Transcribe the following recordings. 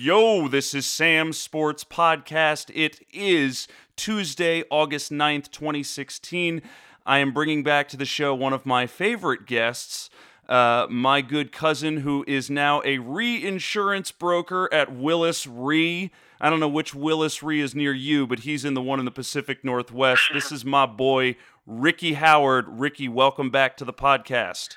Yo, this is Sam Sports Podcast. It is Tuesday, August 9th, 2016. I am bringing back to the show one of my favorite guests, uh, my good cousin, who is now a reinsurance broker at Willis Re. I don't know which Willis Re is near you, but he's in the one in the Pacific Northwest. This is my boy, Ricky Howard. Ricky, welcome back to the podcast.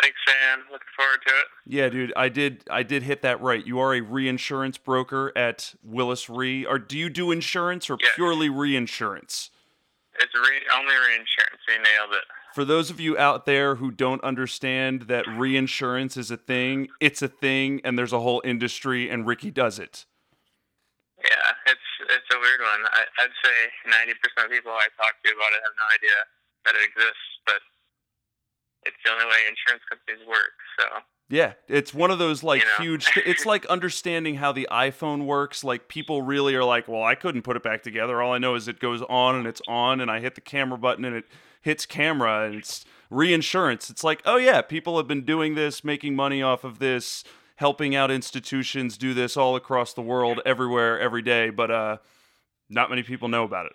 Thanks, Sam. Looking forward to it. Yeah, dude, I did I did hit that right. You are a reinsurance broker at Willis Re. Or do you do insurance or Yeah. purely reinsurance? It's re- only reinsurance. You nailed it. For those of you out there who don't understand that reinsurance is a thing, it's a thing and there's a whole industry and Ricky does it. Yeah, it's it's a weird one. I, I'd say 90% of people I talk to about it have no idea that it exists, but it's the only way insurance companies work. So Yeah, it's one of those like You know? huge. It's like understanding how the iPhone works. Like people really are like, well, I couldn't put it back together. All I know is it goes on and it's on, and I hit the camera button and it hits camera, and it's reinsurance. It's like, oh yeah, people have been doing this, making money off of this, helping out institutions do this all across the world, everywhere, every day. But uh, not many people know about it.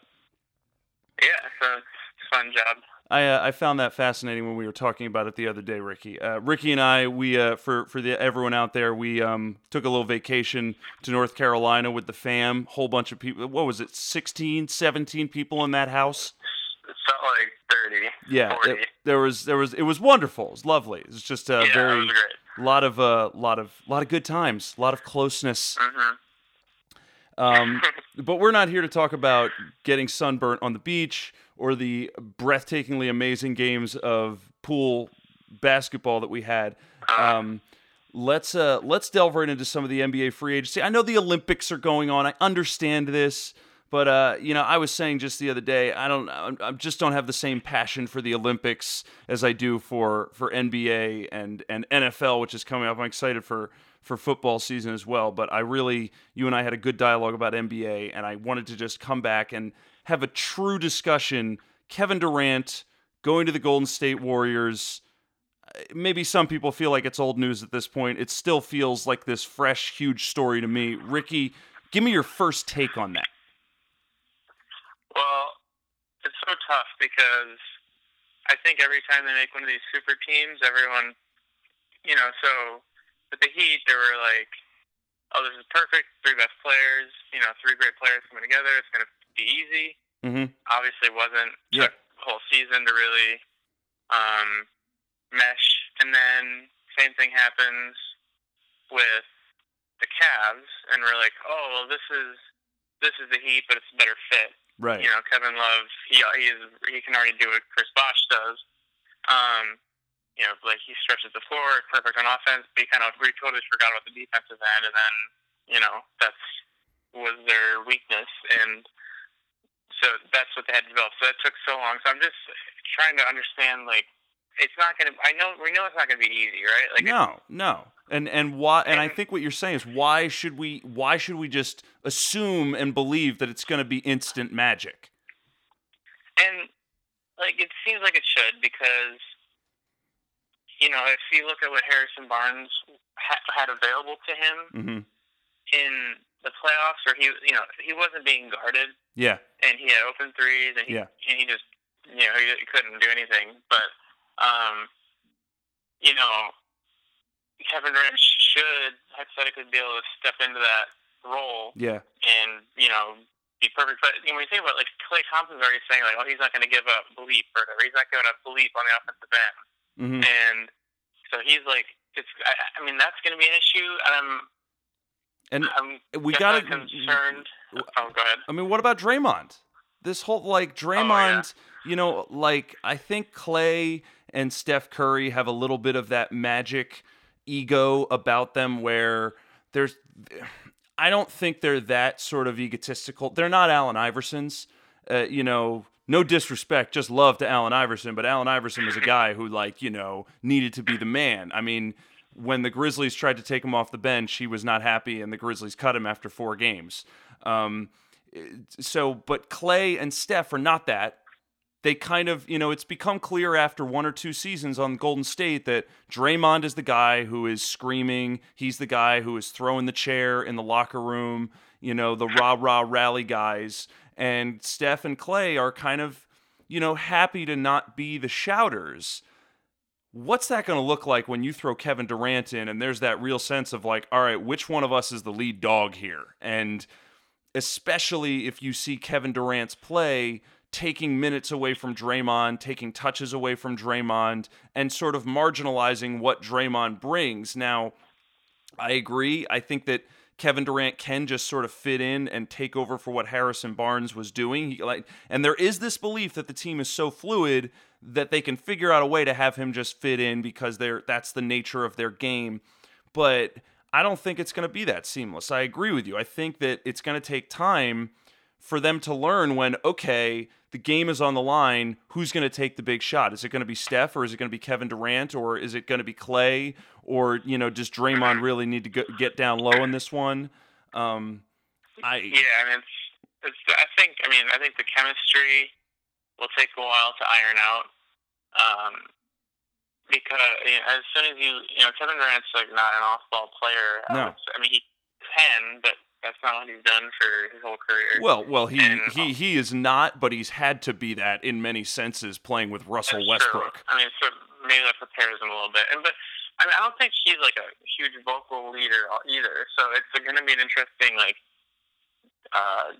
yeah, so it's a fun job. I uh, I found that fascinating when we were talking about it the other day, Ricky. Uh, Ricky and I, we uh, for for the everyone out there, we um, took a little vacation to North Carolina with the fam. Whole bunch of people. What was it? 16, 17 people in that house. It felt like 30, Yeah, 40. it- there was there was it was wonderful. It was lovely. It was just a yeah, very it was great. lot of uh lot of lot of good times, a lot of closeness. hmm Um, but we're not here to talk about getting sunburnt on the beach or the breathtakingly amazing games of pool basketball that we had. Um, let's uh, let's delve right into some of the NBA free agency. I know the Olympics are going on. I understand this, but uh, you know, I was saying just the other day, I don't, I I just don't have the same passion for the Olympics as I do for for NBA and and NFL, which is coming up. I'm excited for for football season as well. But I really, you and I had a good dialogue about NBA, and I wanted to just come back and have a true discussion. Kevin Durant going to the Golden State Warriors. Uh, maybe some people feel like it's old news at this point. It still feels like this fresh, huge story to me. Ricky, give me your first take on that. Well, it's so tough because I think every time they make one of these super teams, everyone, you know, so with the Heat, they were like, oh, this is perfect. Three best players, you know, three great players coming together. It's going to be easy. Mm-hmm. Obviously, it wasn't. Yeah. Whole season to really um, mesh. And then same thing happens with the Cavs, and we're like, oh, well, this is this is the Heat, but it's a better fit Right. you know, Kevin Love, he he is he can already do what Chris Bosh does. Um, you know, like he stretches the floor, perfect on offense, but he kind of we totally forgot about the defensive end, and then you know that's was their weakness, and so that's what they had to develop. So that took so long. So I'm just trying to understand, like, it's not gonna. I know we know it's not gonna be easy, right? Like, no, no. And and why and I think what you're saying is why should we why should we just assume and believe that it's going to be instant magic? And like it seems like it should because you know if you look at what Harrison Barnes ha- had available to him Mhm. in the playoffs, where he you know he wasn't being guarded Yeah. and he had open threes and he Yeah. and he just you know he, couldn't do anything. But um, you know Kevin Durant should hypothetically be able to step into that role Yeah. and you know be perfect. But you know, when you think about it, like Klay Thompson's already saying like, oh, he's not going to give up belief or whatever. He's not going to believe on the offensive end, Mhm. and so he's like, it's. I, I mean, that's going to be an issue, and I'm And I'm we got not concerned. Oh, go ahead. I mean, what about Draymond? This whole like Draymond, you know, like I think Klay and Steph Curry have a little bit of that magic ego about them where there's I don't think they're that sort of egotistical. They're not Allen Iversons. Uh, you know, no disrespect, just love to Allen Iverson, but Allen Iverson was a guy who like, you know, needed to be the man. I mean, when the Grizzlies tried to take him off the bench, he was not happy and the Grizzlies cut him after 4 games. Um, so, but Klay and Steph are not that. they kind of, you know, it's become clear after one or two seasons on Golden State that Draymond is the guy who is screaming. He's the guy who is throwing the chair in the locker room, you know, the rah rah rally guys. And Steph and Klay are kind of, you know, happy to not be the shouters. What's that going to look like when you throw Kevin Durant in and there's that real sense of like, all right, which one of us is the lead dog here? And especially if you see Kevin Durant's play taking minutes away from Draymond, taking touches away from Draymond, and sort of marginalizing what Draymond brings. Now, I agree. I think that Kevin Durant can just sort of fit in and take over for what Harrison Barnes was doing. He, like, and there is this belief that the team is so fluid that they can figure out a way to have him just fit in because they're that's the nature of their game. But I don't think it's going to be that seamless. I agree with you. I think that it's going to take time for them to learn when okay, the game is on the line, who's going to take the big shot? Is it going to be Steph or is it going to be Kevin Durant or is it going to be Klay or you know does Draymond really need to go, get down low in this one? Um, I yeah, and it's it's I think I mean I think the chemistry will take a while to iron out. Um, because you know, as soon as you you know Kevin Durant's like not an off ball player. No. I mean he can, but that's not what he's done for his whole career. Well, well, he And, he he is not, but he's had to be that in many senses playing with Russell Westbrook. True. I mean, so maybe that prepares him a little bit. And but I mean, I don't think he's like a huge vocal leader either. So it's going to be an interesting like uh,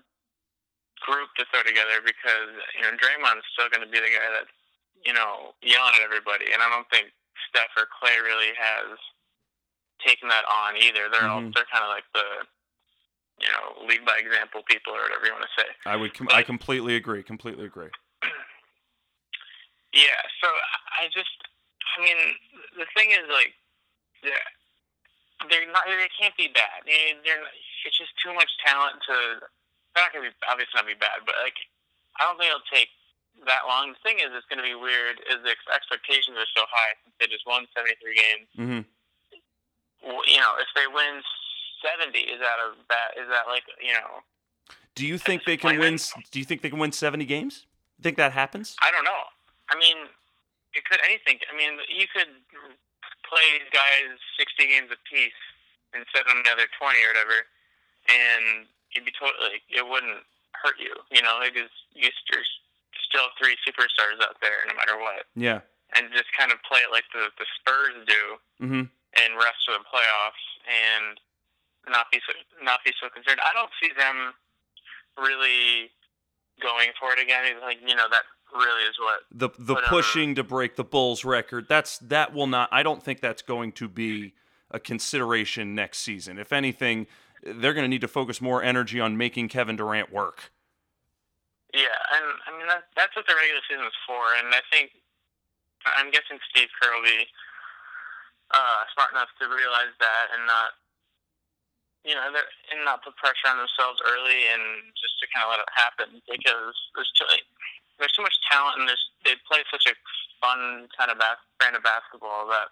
group to throw together because you know Draymond's still going to be the guy that's you know yelling at everybody, and I don't think Steph or Klay really has taken that on either. They're all, Mhm. they're kind of like the you know lead by example people or whatever you want to say. I would com- I completely agree. Completely agree. Yeah, so I just, I mean, the thing is, like, they're, they're not, they can't be bad. They, they're, it's just too much talent to, they're not going to be, obviously not be bad, but, like, I don't think it'll take that long. The thing is, it's going to be weird, is the expectations are so high since they just won 73 games. hmm You know, if they win 70, is that a bad, is that, like, you know, Do you think they can win? Do you think they can win seventy games? Think that happens? I don't know. I mean, it could anything. I mean, you could play guys sixty games apiece and set them the other twenty or whatever, and you'd be totally. It wouldn't hurt you. You know, because you there's still three superstars out there, no matter what, Yeah. and just kind of play it like the the Spurs do, hmm and rest of the playoffs, and not be so not be so concerned. I don't see them really going for it again. It's like you know that really is what The the uh, pushing to break the Bulls record. That's that will not. I don't think that's going to be a consideration next season. If anything, they're going to need to focus more energy on making Kevin Durant work. Yeah, and I mean that, that's what the regular season is for, and I think I'm guessing Steve Kerr will be uh, smart enough to realize that and not, you know, they're- and not put pressure on themselves early and just to kind of let it happen because there's too there's too much talent and there's they play such a fun kind of bas- brand of basketball that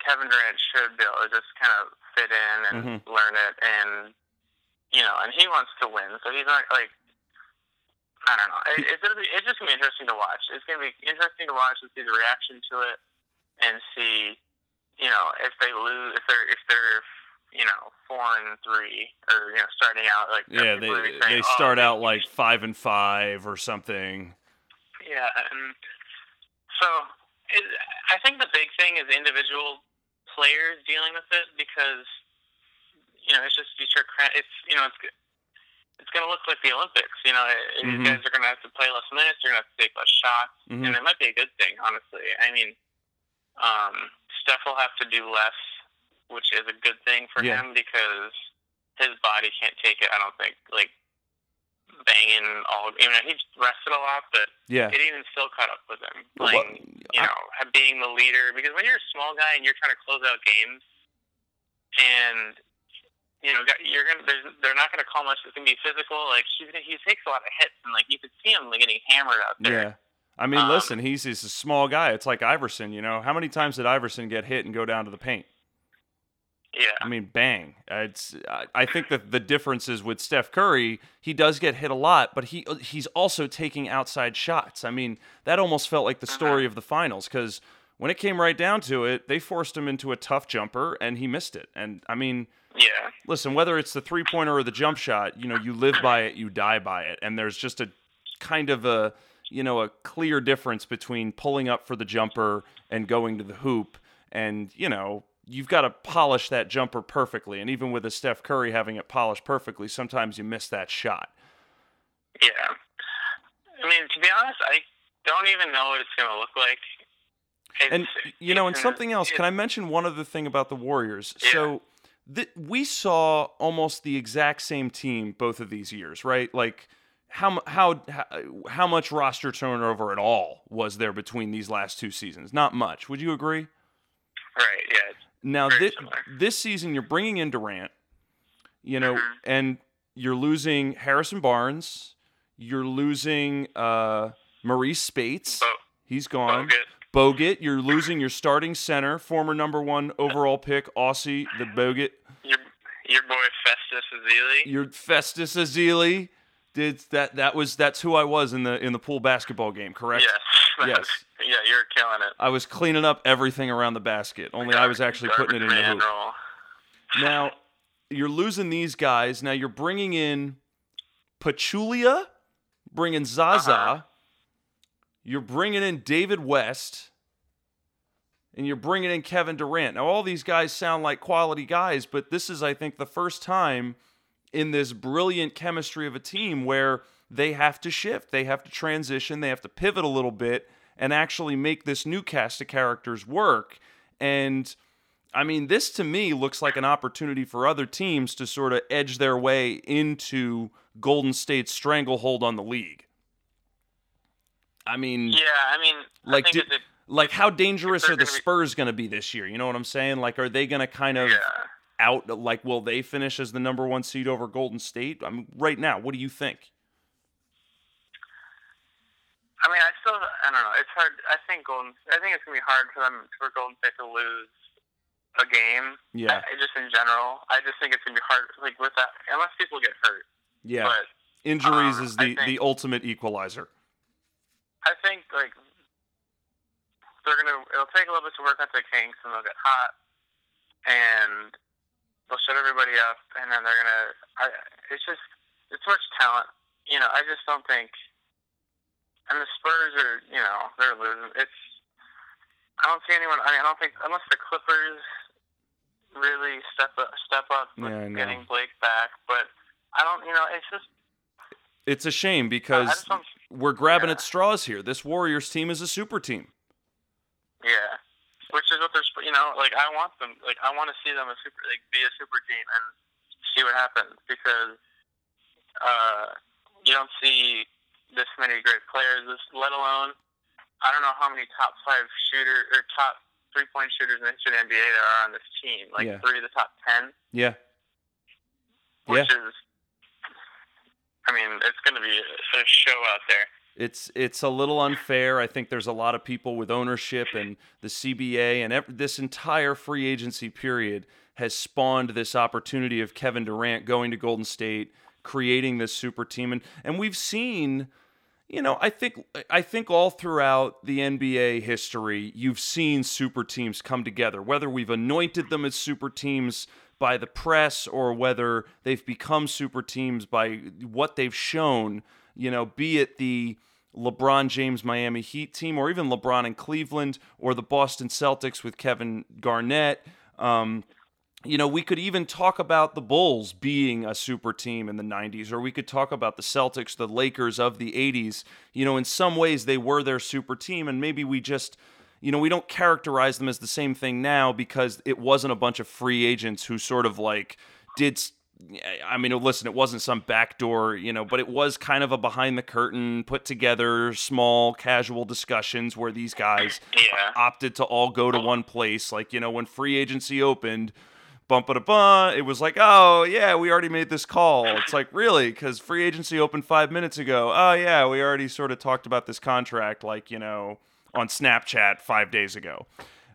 Kevin Durant should be able to just kind of fit in and Mhm. learn it and you know, and he wants to win, so he's not like I don't know. It, it's gonna be it's just gonna be interesting to watch. It's gonna be interesting to watch and see the reaction to it, and see, you know, if they lose, if they're if they're you know four and three, or you know starting out like Yeah, they saying, they "Oh, start they- out like five and five or something. yeah, and so it, I think the big thing is individual players dealing with it because you know it's just cra- it's you know it's it's going to look like the Olympics. You know, Mhm. these guys are going to have to play less minutes. They're going to have to take less shots, Mhm. and it might be a good thing, honestly. I mean, um, Steph will have to do less, which is a good thing for Yeah. him because his body can't take it. I don't think like banging all. You know, he's rested a lot, but Yeah. it even still caught up with him Well, playing. you I- know, ha- being the leader because when you're a small guy and you're trying to close out games, and you know you're gonna they're not gonna call much. It's gonna be physical. Like gonna, he takes a lot of hits, and like you could see him like, getting hammered out there. Yeah. I mean, Um, listen, he's he's a small guy. It's like Iverson, you know. How many times did Iverson get hit and go down to the paint? Yeah. I mean, bang. It's. I- think that the difference is with Steph Curry, he does get hit a lot, but he he's also taking outside shots. I mean, that almost felt like the uh-huh. story of the finals because when it came right down to it, they forced him into a tough jumper and he missed it. And I mean, Yeah. listen, whether it's the three pointer or the jump shot, you know, you live by it, you die by it. And there's just a kind of a, you know, a clear difference between pulling up for the jumper and going to the hoop. And, you know, you've got to polish that jumper perfectly. And even with a Steph Curry having it polished perfectly, sometimes you miss that shot. Yeah. I mean, to be honest, I don't even know what it's going to look like. It's, And you know, and something else, can I mention one other thing about the Warriors? Yeah. So, th- we saw almost the exact same team both of these years, right? Like, how how how, how much roster turnover at all was there between these last two seasons? Not much. Would you agree? Right, yeah. Now, Very this, similar. this season, you're bringing in Durant, you know, Mhm. and you're losing Harrison Barnes. You're losing uh, Marreese Speights. Bo- He's gone. Bogut. Bogut, you're losing your starting center, former number one overall pick, Aussie, the Bogut. Your, your boy Festus Ezeli. Your Festus Ezeli. Did that? That was that's who I was in the in the pool basketball game, correct? Yes. Yes. yeah, you're killing it. I was cleaning up everything around the basket. Only I was actually putting it in the hoop. Now you're losing these guys. Now you're bringing in Pachulia, bringing Zaza. Uh-huh. You're bringing in David West, and you're bringing in Kevin Durant. Now all these guys sound like quality guys, but this is, I think, the first time in this brilliant chemistry of a team where they have to shift, they have to transition, they have to pivot a little bit, and actually make this new cast of characters work. And I mean, this to me looks like an opportunity for other teams to sort of edge their way into Golden State's stranglehold on the league. I mean, Yeah, I mean, Like, I think did- it's a, like how dangerous they're the Spurs going to be this year? You know what I'm saying? Like, are they going to kind of yeah. Out? Like, will they finish as the number one seed over Golden State? I mean, right now, what do you think? I mean, I still, I don't know. It's hard. I think Golden. I think it's gonna be hard for them for Golden State to lose a game. Yeah, I, just in general, I just think it's gonna be hard. Like with that, unless people get hurt. yeah. But Injuries um, is the think- the ultimate equalizer. I think like they're gonna. It'll take a little bit to work out the kinks, and they'll get hot, and they'll shut everybody up, and then they're gonna. I. It's just it's much talent. You know, I just don't think. And the Spurs are, you know, they're losing. It's. I don't see anyone. I mean, I don't think unless the Clippers really step up, step up with Yeah, getting Blake back, but I don't. You know, it's just. It's a shame because we're grabbing yeah. at straws here. This Warriors team is a super team. Yeah, which is what they're. You know, like I want them. Like I want to see them a super, like be a super team and see what happens because uh, you don't see this many great players. This, let alone, I don't know how many top five shooter or top three point shooters in the history of the NBA there are on this team. Like Yeah. three of the top ten, Yeah, which is. I mean, it's going to be a, a show out there. It's it's a little unfair. I think there's a lot of people with ownership and the CBA and ev- this entire free agency period has spawned this opportunity of Kevin Durant going to Golden State, creating this super team, and and we've seen. You know, I think I think all throughout the NBA history, you've seen super teams come together. Whether we've anointed them as super teams by the press or whether they've become super teams by what they've shown, you know, be it the LeBron James Miami Heat team or even LeBron in Cleveland or the Boston Celtics with Kevin Garnett. Um, you know, we could even talk about the Bulls being a super team in the 90s, or we could talk about the Celtics, the Lakers of the 80s. You know, in some ways they were their super team, and maybe we just, you know, we don't characterize them as the same thing now because it wasn't a bunch of free agents who sort of like did. I mean, listen, it wasn't some backdoor, you know, but it was kind of a behind the curtain, put together, small, casual discussions where these guys Yeah. opted to all go to one place. Like, you know, when free agency opened, bump it up, it was like, oh, yeah, we already made this call. It's like, really? Because free agency opened five minutes ago. Oh, yeah, we already sort of talked about this contract, like, you know, on Snapchat five days ago.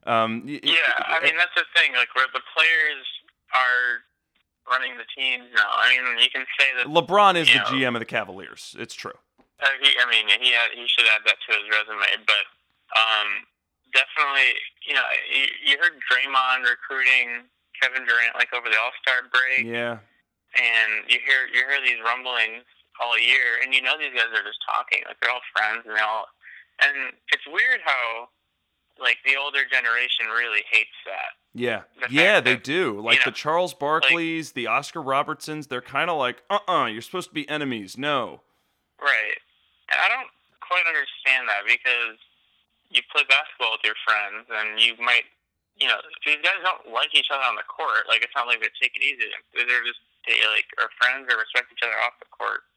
Um, Yeah, I mean that's the thing. Like where the players are running the teams now. I mean, you can say that LeBron is the know, GM of the Cavaliers. It's true. Uh, he, I mean, he had, he should add that to his resume. But um, definitely, you know, you, you heard Draymond recruiting Kevin Durant like over the All Star break, Yeah. and you hear you hear these rumblings all year, and you know these guys are just talking, like they're all friends, and they all, and it's weird how like the older generation really hates that. Yeah. The Yeah, they that, do. Like the you know, Charles Barkleys, the Oscar Robertsons, they're kind of like, uh-uh, you're supposed to be enemies. No. Right. And I don't quite understand that because you play basketball with your friends and you might, you know, these guys don't like each other on the court. Like, it's not like they take it easy. They're just, they, like, are friends or respect each other off the court.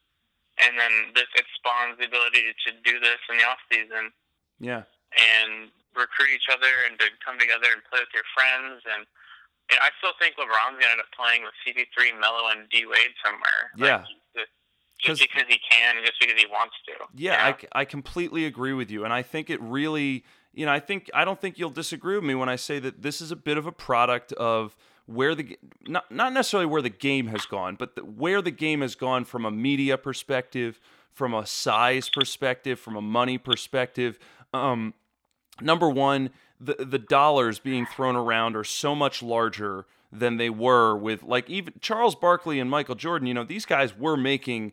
And then this, it spawns the ability to do this in the off season Yeah. and recruit each other and to come together and play with your friends. And, I still think LeBron's going to end up playing with CP3, Melo, and D Wade somewhere. Yeah. Like, just because he can, just because he wants to. Yeah, you I I, completely agree with you, and I think it really, you know, I think I don't think you'll disagree with me when I say that this is a bit of a product of where the not not necessarily where the game has gone, but the, where the game has gone from a media perspective, from a size perspective, from a money perspective. Um, number one, the the dollars being thrown around are so much larger than they were with like even Charles Barkley and Michael Jordan. You know, these guys were making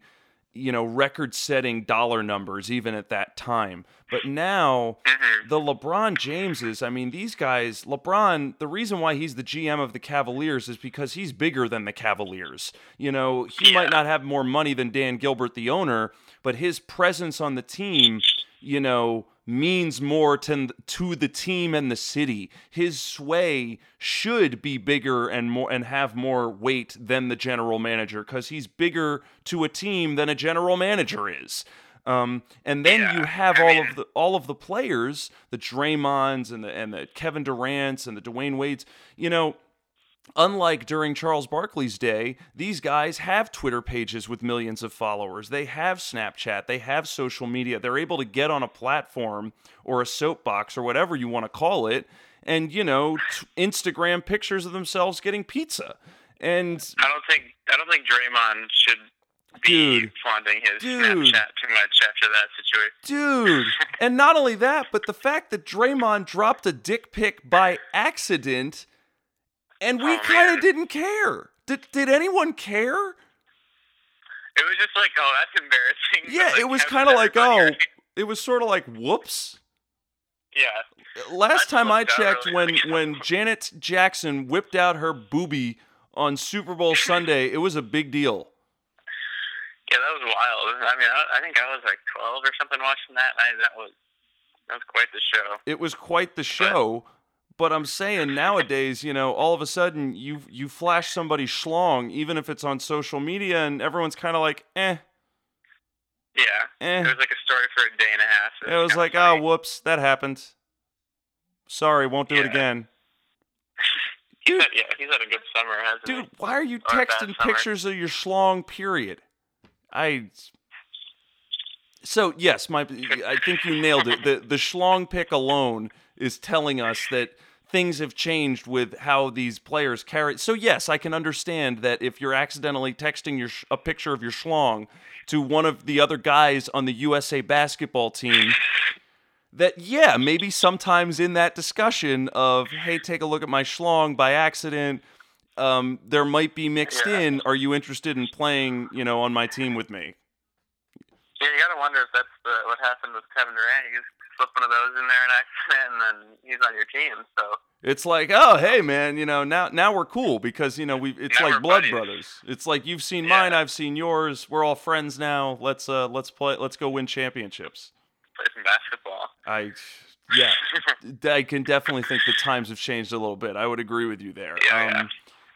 you know record-setting dollar numbers even at that time. But now Mhm. the LeBron Jameses, I mean, these guys, LeBron, the reason why he's the GM of the Cavaliers is because he's bigger than the Cavaliers. You know, he might not have more money than Dan Gilbert, the owner, but his presence on the team, you know, means more to, to the team and the city. His sway should be bigger and more and have more weight than the general manager because he's bigger to a team than a general manager is. Um, and then Yeah, you have I all mean- of the all of the players, the Draymonds and the and the Kevin Durant's and the Dwyane Wade's. You know, unlike during Charles Barkley's day, these guys have Twitter pages with millions of followers. They have Snapchat. They have social media. They're able to get on a platform or a soapbox or whatever you want to call it, and you know, t- Instagram pictures of themselves getting pizza. And I don't think I don't think Draymond should be Dude. flaunting his Dude. Snapchat too much after that situation. Dude, and not only that, but the fact that Draymond dropped a dick pic by accident, and we Oh, kind of didn't care. Did did anyone care? It was just like, oh, that's embarrassing. Yeah, like, it was kind of like, oh, it was sort of like, whoops. yeah. Last time I checked, earlier. when when Janet Jackson whipped out her booby on Super Bowl Sunday, it was a big deal. Yeah, that was wild. I mean, I, I think I was like 12 or something watching that. And I, that was that was quite the show. it was quite the show. But I'm saying nowadays, you know, all of a sudden you you flash somebody schlong, even if it's on social media, and everyone's kind of like, eh, Yeah. eh. It was like a story for a day and a half. It was kinda like, funny. oh, whoops, that happened. Sorry, won't do it Yeah. again. He's dude. had, yeah, he's had a good summer, hasn't Dude, he? Dude, why are you Or texting pictures of your schlong? Period. I. So yes, my I think you nailed it. The the schlong pick alone is telling us that things have changed with how these players carry. So yes, I can understand that if you're accidentally texting your sh- a picture of your schlong to one of the other guys on the USA basketball team, that yeah, maybe sometimes in that discussion of hey, take a look at my schlong by accident, um, there might be mixed Yeah. in. Are you interested in playing, you know, on my team with me? Yeah, you gotta wonder if that's the, what happened with Kevin Durant. You just slip one of those in there in accident, and then he's on your team. So It's like, oh, hey, man, you know, now now we're cool because you know we. It's like blood buddies. brothers. It's like you've seen Yeah. mine, I've seen yours. We're all friends now. Let's uh, let's play. Let's go win championships. play some basketball. I, yeah, I can definitely think the times have changed a little bit. I would agree with you there. Yeah, yeah. Um,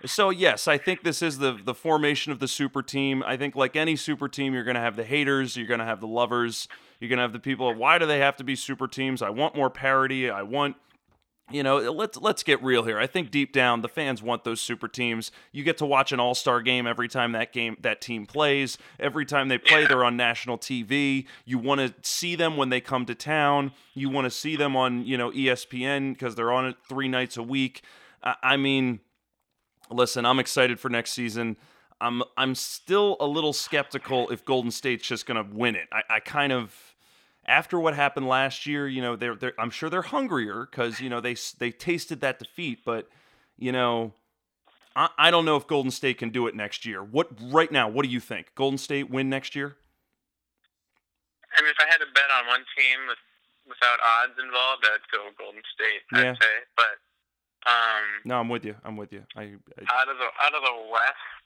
So yes, I think this is the the formation of the super team. I think like any super team, you're going to have the haters, you're going to have the lovers, you're going to have the people. Why do they have to be super teams? I want more parity. I want you know, let's let's get real here. I think deep down the fans want those super teams. You get to watch an all-star game every time that game that team plays. Every time they play, they're on national TV. You want to see them when they come to town. You want to see them on, you know, ESPN because they're on it 3 nights a week. I, I mean, Listen, I'm excited for next season. I'm I'm still a little skeptical if Golden State's just to win it. I, I kind of after what happened last year, you know, they're, they're I'm sure they're hungrier because you know they they tasted that defeat, but you know, I, I don't know if Golden State can do it next year. What right now? What do you think? Golden State win next year? I mean, if I had to bet on one team with, without odds involved, I'd go Golden State. Yeah. I'd say, but um, No, I'm with you. I'm with you. I, I out of the out of the West,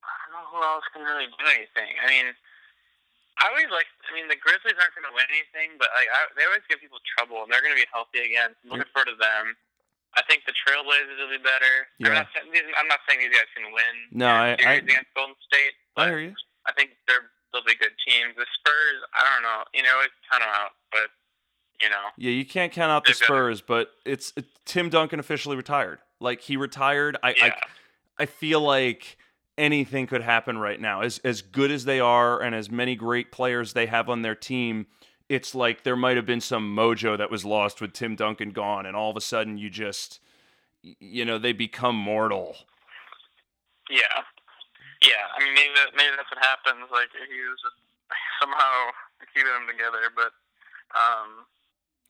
I don't know who else can really do anything. I mean, I always like. I mean, the Grizzlies aren't going to win anything, but like I, they always give people trouble, and they're going to be healthy again. I'm looking forward to them. I think the Trailblazers will be better. I'm, Yeah. not, saying- these- I'm not saying these guys can win. No, I- I- against Golden State, I hear you. I think they're they'll be good teams. The Spurs, I don't know. You know, it's count them out, but you know, Yeah, you can't count out the Spurs, but it's it, Tim Duncan officially retired. Like he retired. I, yeah, I I feel like anything could happen right now. As as good as they are and as many great players they have on their team, it's like there might have been some mojo that was lost with Tim Duncan gone and all of a sudden you just you know, they become mortal. yeah, yeah. I mean, maybe that, maybe that's what happens. Like he was just somehow keeping them together, but um,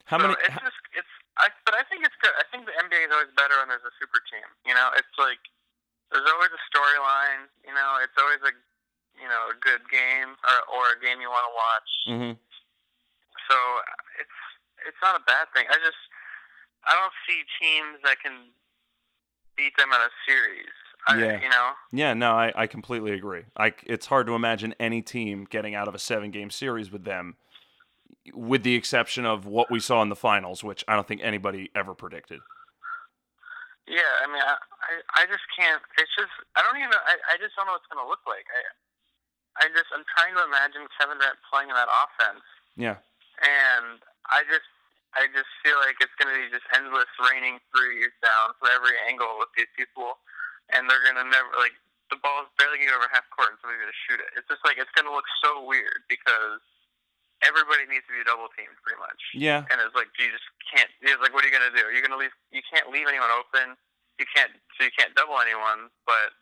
How so many It's just it's. I but I think it's good. I think the NBA is always better when there's a super team. You know, it's like there's always a storyline. You know, it's always a you know a good game or or a game you want to watch. Mhm. So it's it's not a bad thing. I just I don't see teams that can beat them in a series. I, Yeah. You know. Yeah, no, I, I completely agree. I, it's hard to imagine any team getting out of a seven game series with them, with the exception of what we saw in the finals, which I don't think anybody ever predicted. Yeah, I mean, I, I, I just can't. It's just, I don't even. I, I just don't know what it's going to look like. I, I just, I'm trying to imagine Kevin Durant playing in that offense, Yeah. and I just, I just feel like it's going to be just endless raining threes down from every angle with these people, and they're going to never like the ball's barely getting over half court, and somebody's going to shoot it. It's just like it's going to look so weird because everybody needs to be double teamed pretty much. Yeah. And it's like you just can't. It's like, what are you gonna do? You're gonna leave. You can't leave anyone open. You can't. So you can't double anyone. But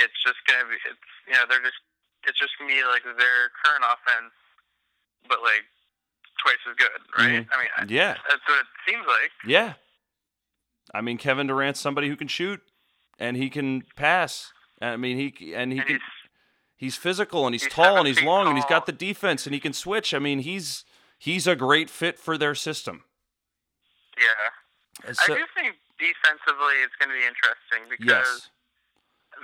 it's just gonna be. It's you know they're just. It's just gonna be like their current offense, but like twice as good, right? Mm-hmm. I mean, Yeah. that's what it seems like. Yeah. I mean, Kevin Durant's somebody who can shoot and he can pass. I mean, he and he And can. He's, physical and he's, he's tall and he's long and he's got the defense and he can switch. I mean, he's he's a great fit for their system. yeah. So- I do think defensively it's gonna be interesting because yes.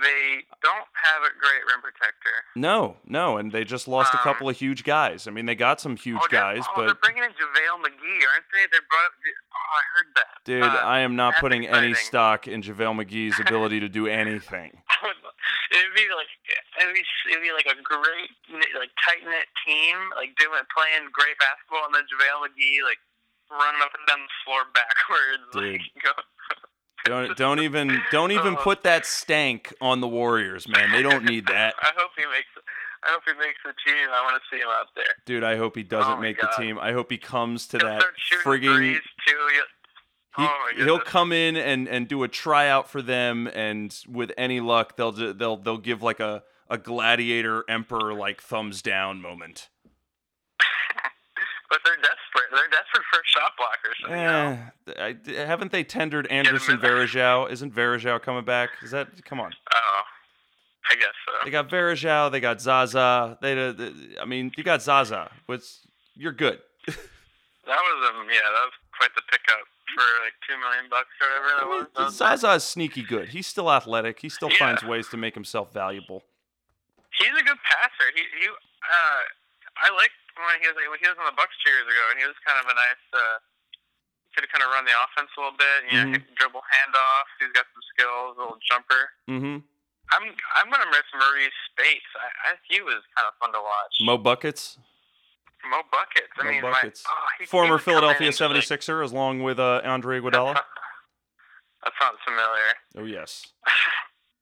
They don't have a great rim protector. No, no, and they just lost a Um, couple of huge guys. I mean, they got some huge oh, guys, oh, but they're bringing in JaVale McGee, aren't they? They brought. Up, oh, I heard that. dude, Uh, I am not putting any stock in JaVale McGee's ability to do anything. it'd be like it'd be, it'd be like a great like tight knit team, like doing playing great basketball, and then JaVale McGee like running up and down the floor backwards. Dude. Like, Don't don't even don't even Oh. put that stank on the Warriors, man. They don't need that. I hope he makes. I hope he makes the team. I want to see him out there. Dude, I hope he doesn't Oh make God. the team. I hope he comes to He'll that frigging. He'll, oh he'll come in and, and do a tryout for them, and with any luck, they'll they'll they'll give like a, a gladiator emperor like thumbs down moment. But they're desperate. They're desperate for shot blockers. You know? Eh, I, haven't they tendered Anderson. Varejao? Isn't Varejao coming back? Is that come on? Oh, I guess so. They got Varejao, they got Zaza. They, they- I mean, you got Zaza. What's you're good. That was um, yeah, that was quite the pickup for like two million bucks or whatever that I mean, Zaza is sneaky good. He's still athletic. He still Yeah. finds ways to make himself valuable. He's a good passer. He he. Uh, I liked when he was he was on the Bucks two years ago, and he was kind of a nice. Uh, could kind of run the offense a little bit. You know, Mhm. he can dribble handoff. He's got some skills. A little jumper. Mm-hmm. I'm I'm gonna miss Marreese Speights. I, I he was kind of fun to watch. Mo buckets. Mo buckets. I Mo mean, buckets. My, oh, he, Former Philadelphia and just, like- 76er, along with uh, Andre Iguodala. that sounds familiar. Oh yes.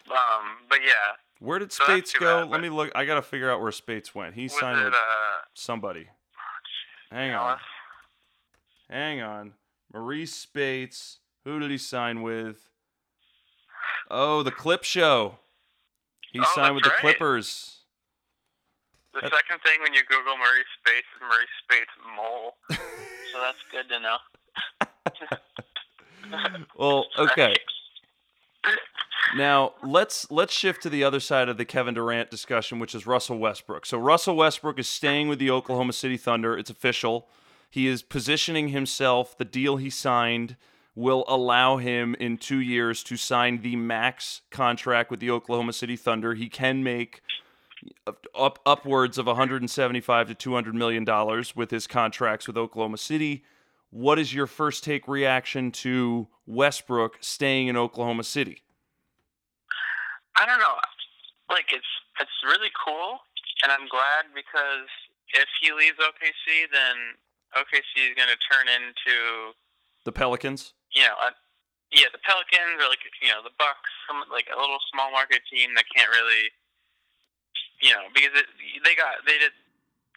Um, but yeah, Where did So Speights go? bad, Let me look. I gotta figure out where Speights went. He signed it with uh? somebody. Hang on. Hang on. Marreese Speights. Who did he sign with? Oh, the Clip Show. He Oh, signed with the right. Clippers. The That- second thing when you Google Marreese Speights is Murray Space mole. so that's good to know. Well, okay. Now let's let's shift to the other side of the Kevin Durant discussion, which is Russell Westbrook. So Russell Westbrook is staying with the Oklahoma City Thunder. It's official. He is positioning himself. The deal he signed will allow him in two years to sign the max contract with the Oklahoma City Thunder. He can make up upwards of 175 to 200 million dollars with his contracts with Oklahoma City. What is your first take reaction to Westbrook staying in Oklahoma City? I don't know. Like it's it's really cool, and I'm glad because if he leaves OKC, then OKC is going to turn into The Pelicans? you know, a, yeah, the Pelicans or like you know the Bucks, some like a little small market team that can't really, you know, because it, they got they did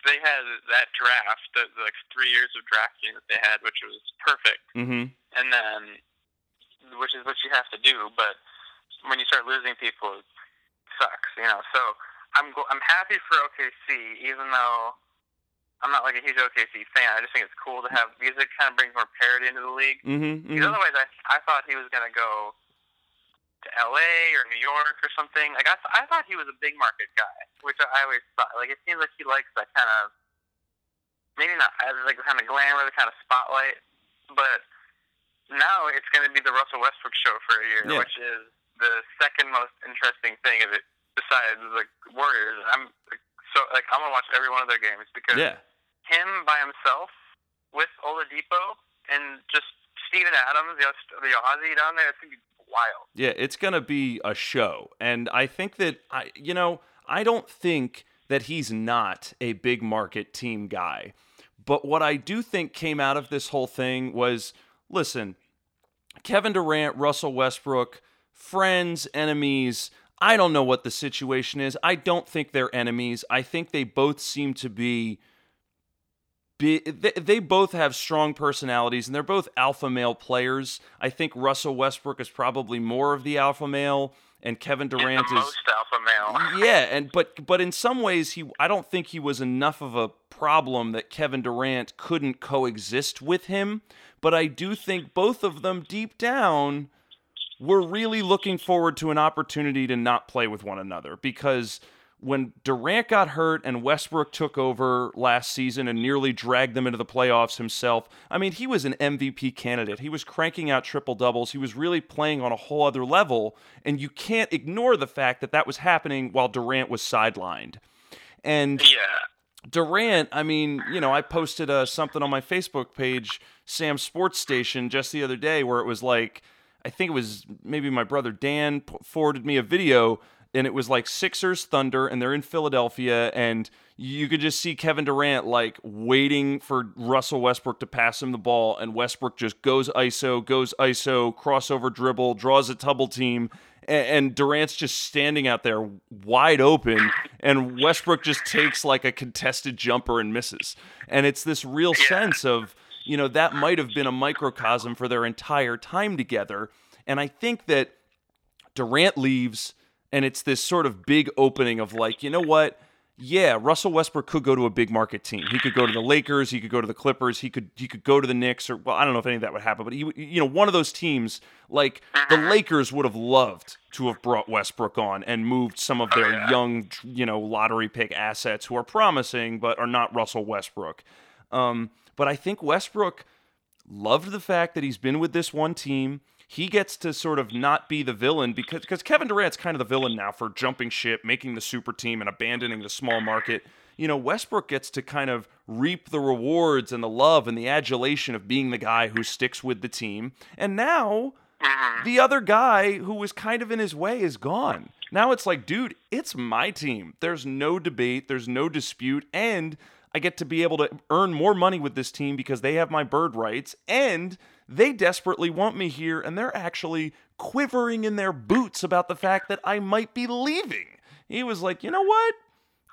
they had that draft, the, like three years of drafting that they had, which was perfect, Mm-hmm. and then which is what you have to do, but when you start losing people, it sucks, you know. So I'm gl- I'm happy for OKC, even though. I'm not like a huge OKC fan. I just think it's cool to have because it kind of brings more parity into the league. Mm-hmm. Because otherwise, I, I thought he was going to go to L.A. or New York or something. Like I, th- I thought he was a big market guy, which I always thought. Like it seems like he likes that kind of maybe not as like kind of glamour, the kind of spotlight. But now it's going to be the Russell Westbrook show for a year, Yeah. which is the second most interesting thing of it besides the Warriors. I'm so like I'm gonna watch every one of their games because Yeah. him by himself with Oladipo and just Steven Adams, the, the Aussie down there, it's gonna be wild. Yeah, it's going to be a show. And I think that I you know, I don't think that he's not a big market team guy. But what I do think came out of this whole thing was listen, Kevin Durant, Russell Westbrook, friends, enemies, I don't know what the situation is. I don't think they're enemies. I think they both seem to be be, they, they both have strong personalities and they're both alpha male players. I think Russell Westbrook is probably more of the alpha male and Kevin Durant is most alpha male. yeah, and but but in some ways he I don't think he was enough of a problem that Kevin Durant couldn't coexist with him, but I do think both of them deep down were really looking forward to an opportunity to not play with one another because when Durant got hurt and Westbrook took over last season and nearly dragged them into the playoffs himself, I mean, he was an MVP candidate. He was cranking out triple doubles. He was really playing on a whole other level. And you can't ignore the fact that that was happening while Durant was sidelined. And Yeah. Durant, I mean, you know, I posted uh, something on my Facebook page, Sam Sports Station, just the other day where it was like, I think it was maybe my brother Dan forwarded me a video, and it was like Sixers Thunder, and they're in Philadelphia, and you could just see Kevin Durant like waiting for Russell Westbrook to pass him the ball, and Westbrook just goes ISO, goes ISO, crossover dribble, draws a double team, and, Durant's just standing out there wide open, and Westbrook just takes like a contested jumper and misses. And it's this real sense of, you know, that might have been a microcosm for their entire time together. And I think that Durant leaves, and it's this sort of big opening of like, you know what? Yeah, Russell Westbrook could go to a big market team. He could go to the Lakers. He could go to the Clippers. He could he could go to the Knicks, or well, I don't know if any of that would happen, but he, you know, one of those teams like the Lakers would have loved to have brought Westbrook on and moved some of their young, you know, lottery pick assets who are promising but are not Russell Westbrook. Um, but I think Westbrook loved the fact that he's been with this one team. He gets to sort of not be the villain because because Kevin Durant's kind of the villain now for jumping ship, making the super team, and abandoning the small market. You know, Westbrook gets to kind of reap the rewards and the love and the adulation of being the guy who sticks with the team. And now Mhm. the other guy who was kind of in his way is gone. Now it's like, dude, it's my team. There's no debate, there's no dispute, and I get to be able to earn more money with this team because they have my bird rights and they desperately want me here and they're actually quivering in their boots about the fact that I might be leaving. He was like, "You know what?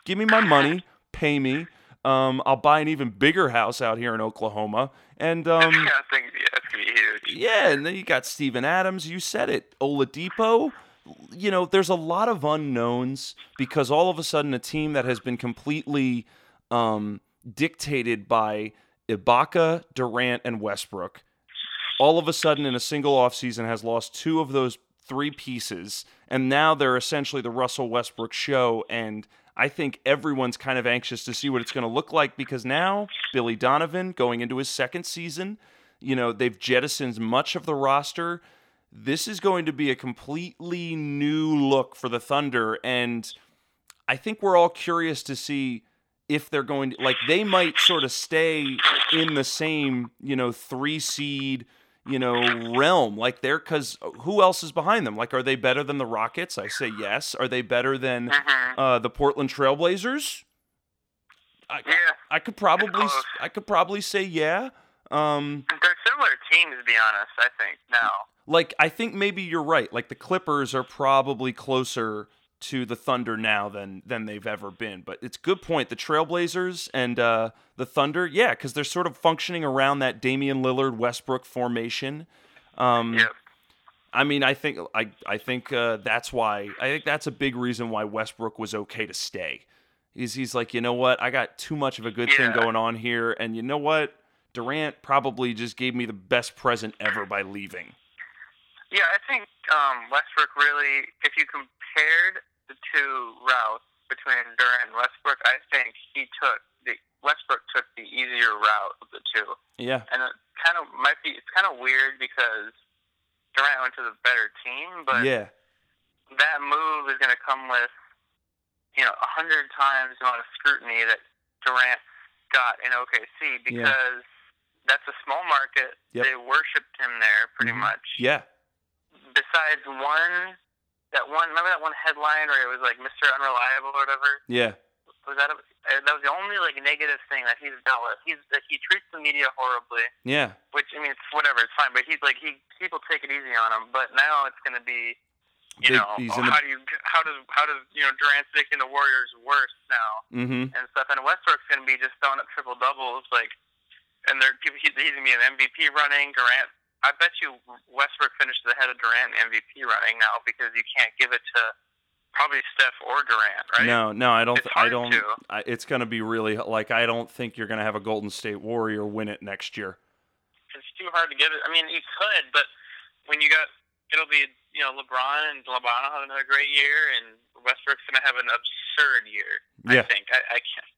Give me my money, pay me. Um, I'll buy an even bigger house out here in Oklahoma." And um yeah, I yeah, it's gonna be huge. yeah, and then you got Steven Adams. You said it. Oladipo. you know, there's a lot of unknowns because all of a sudden a team that has been completely um, dictated by Ibaka, Durant, and Westbrook, all of a sudden in a single offseason has lost two of those three pieces, and now they're essentially the Russell Westbrook show. And I think everyone's kind of anxious to see what it's going to look like because now Billy Donovan going into his second season, you know, they've jettisoned much of the roster. This is going to be a completely new look for the Thunder, and I think we're all curious to see if they're going to like they might sort of stay in the same you know three seed you know realm like they're because who else is behind them like are they better than the rockets i say yes are they better than Mhm. uh, the portland trailblazers I, Yeah, I could probably i could probably say yeah um they're similar teams to be honest. I think now. like I think maybe you're right. Like the Clippers are probably closer to the Thunder now than than they've ever been. But it's a good point. The Trailblazers and uh, the Thunder, yeah, because they're sort of functioning around that Damian Lillard Westbrook formation. Um, Yep. I mean, I think I I think uh, that's why I think that's a big reason why Westbrook was okay to stay. Is he's like, you know what, I got too much of a good thing going on here, and you know what, Durant probably just gave me the best present ever by leaving. Yeah, I think um, Westbrook really, if you compared the two routes between Durant and Westbrook, I think he took the Westbrook took the easier route of the two, Yeah, and it kind of might be it's kind of weird because Durant went to the better team, but yeah, that move is going to come with you know a hundred times the amount of scrutiny that Durant got in OKC because that's a small market. Yep. They worshipped him there pretty Mhm. much yeah, besides one that one remember that one headline where it was like Mr. Unreliable or whatever? Yeah, was that a, uh, that was the only like negative thing that he's dealt with. He's like he treats the media horribly. Yeah, which I mean it's whatever it's fine but he's like he people take it easy on him but now it's going to be you Big- know he's oh, in the- how do you how does how does you know Durant's making the Warriors worse now? Mm-hmm, and stuff and Westbrook's going to be just throwing up triple doubles like and they're he's, he's going to be an MVP running Durant I bet you Westbrook finishes ahead of Durant MVP running now because you can't give it to probably Steph or Durant, right? No, no, I don't. It's I don't. I, it's going to be really like I don't think you're going to have a Golden State Warrior win it next year. It's too hard to give it. I mean, you could, but when you got, it'll be you know LeBron and LeBron will have another great year, and Westbrook's going to have an absurd year. Yeah. I think I, I can't.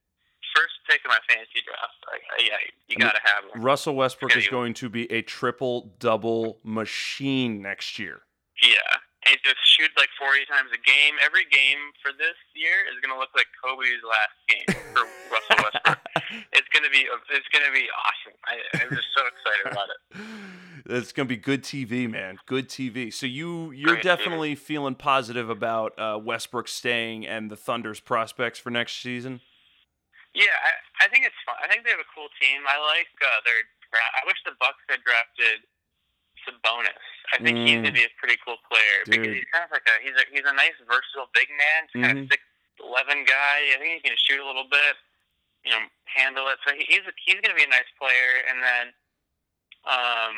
First pick of my fantasy draft. I, I, yeah, you got to have him. Russell Westbrook is going to be a triple double machine next year. Yeah. And he just shoots like 40 times a game. Every game for this year is going to look like Kobe's last game for Russell Westbrook. It's going to be it's going to be awesome. I, I'm just so excited about it. It's going to be good TV, man. Good TV. So you you're Great definitely feeling positive about uh, Westbrook staying and the Thunder's prospects for next season. Yeah, I, I think it's fun. I think they have a cool team. I like uh, their. I wish the Bucks had drafted Sabonis. I think he's Mm. gonna be a pretty cool player because he's kind of like a he's a he's a nice versatile big man, He's kind of six eleven guy. I think he can shoot a little bit, you know, handle it. So he, he's a, he's gonna be a nice player. And then, um,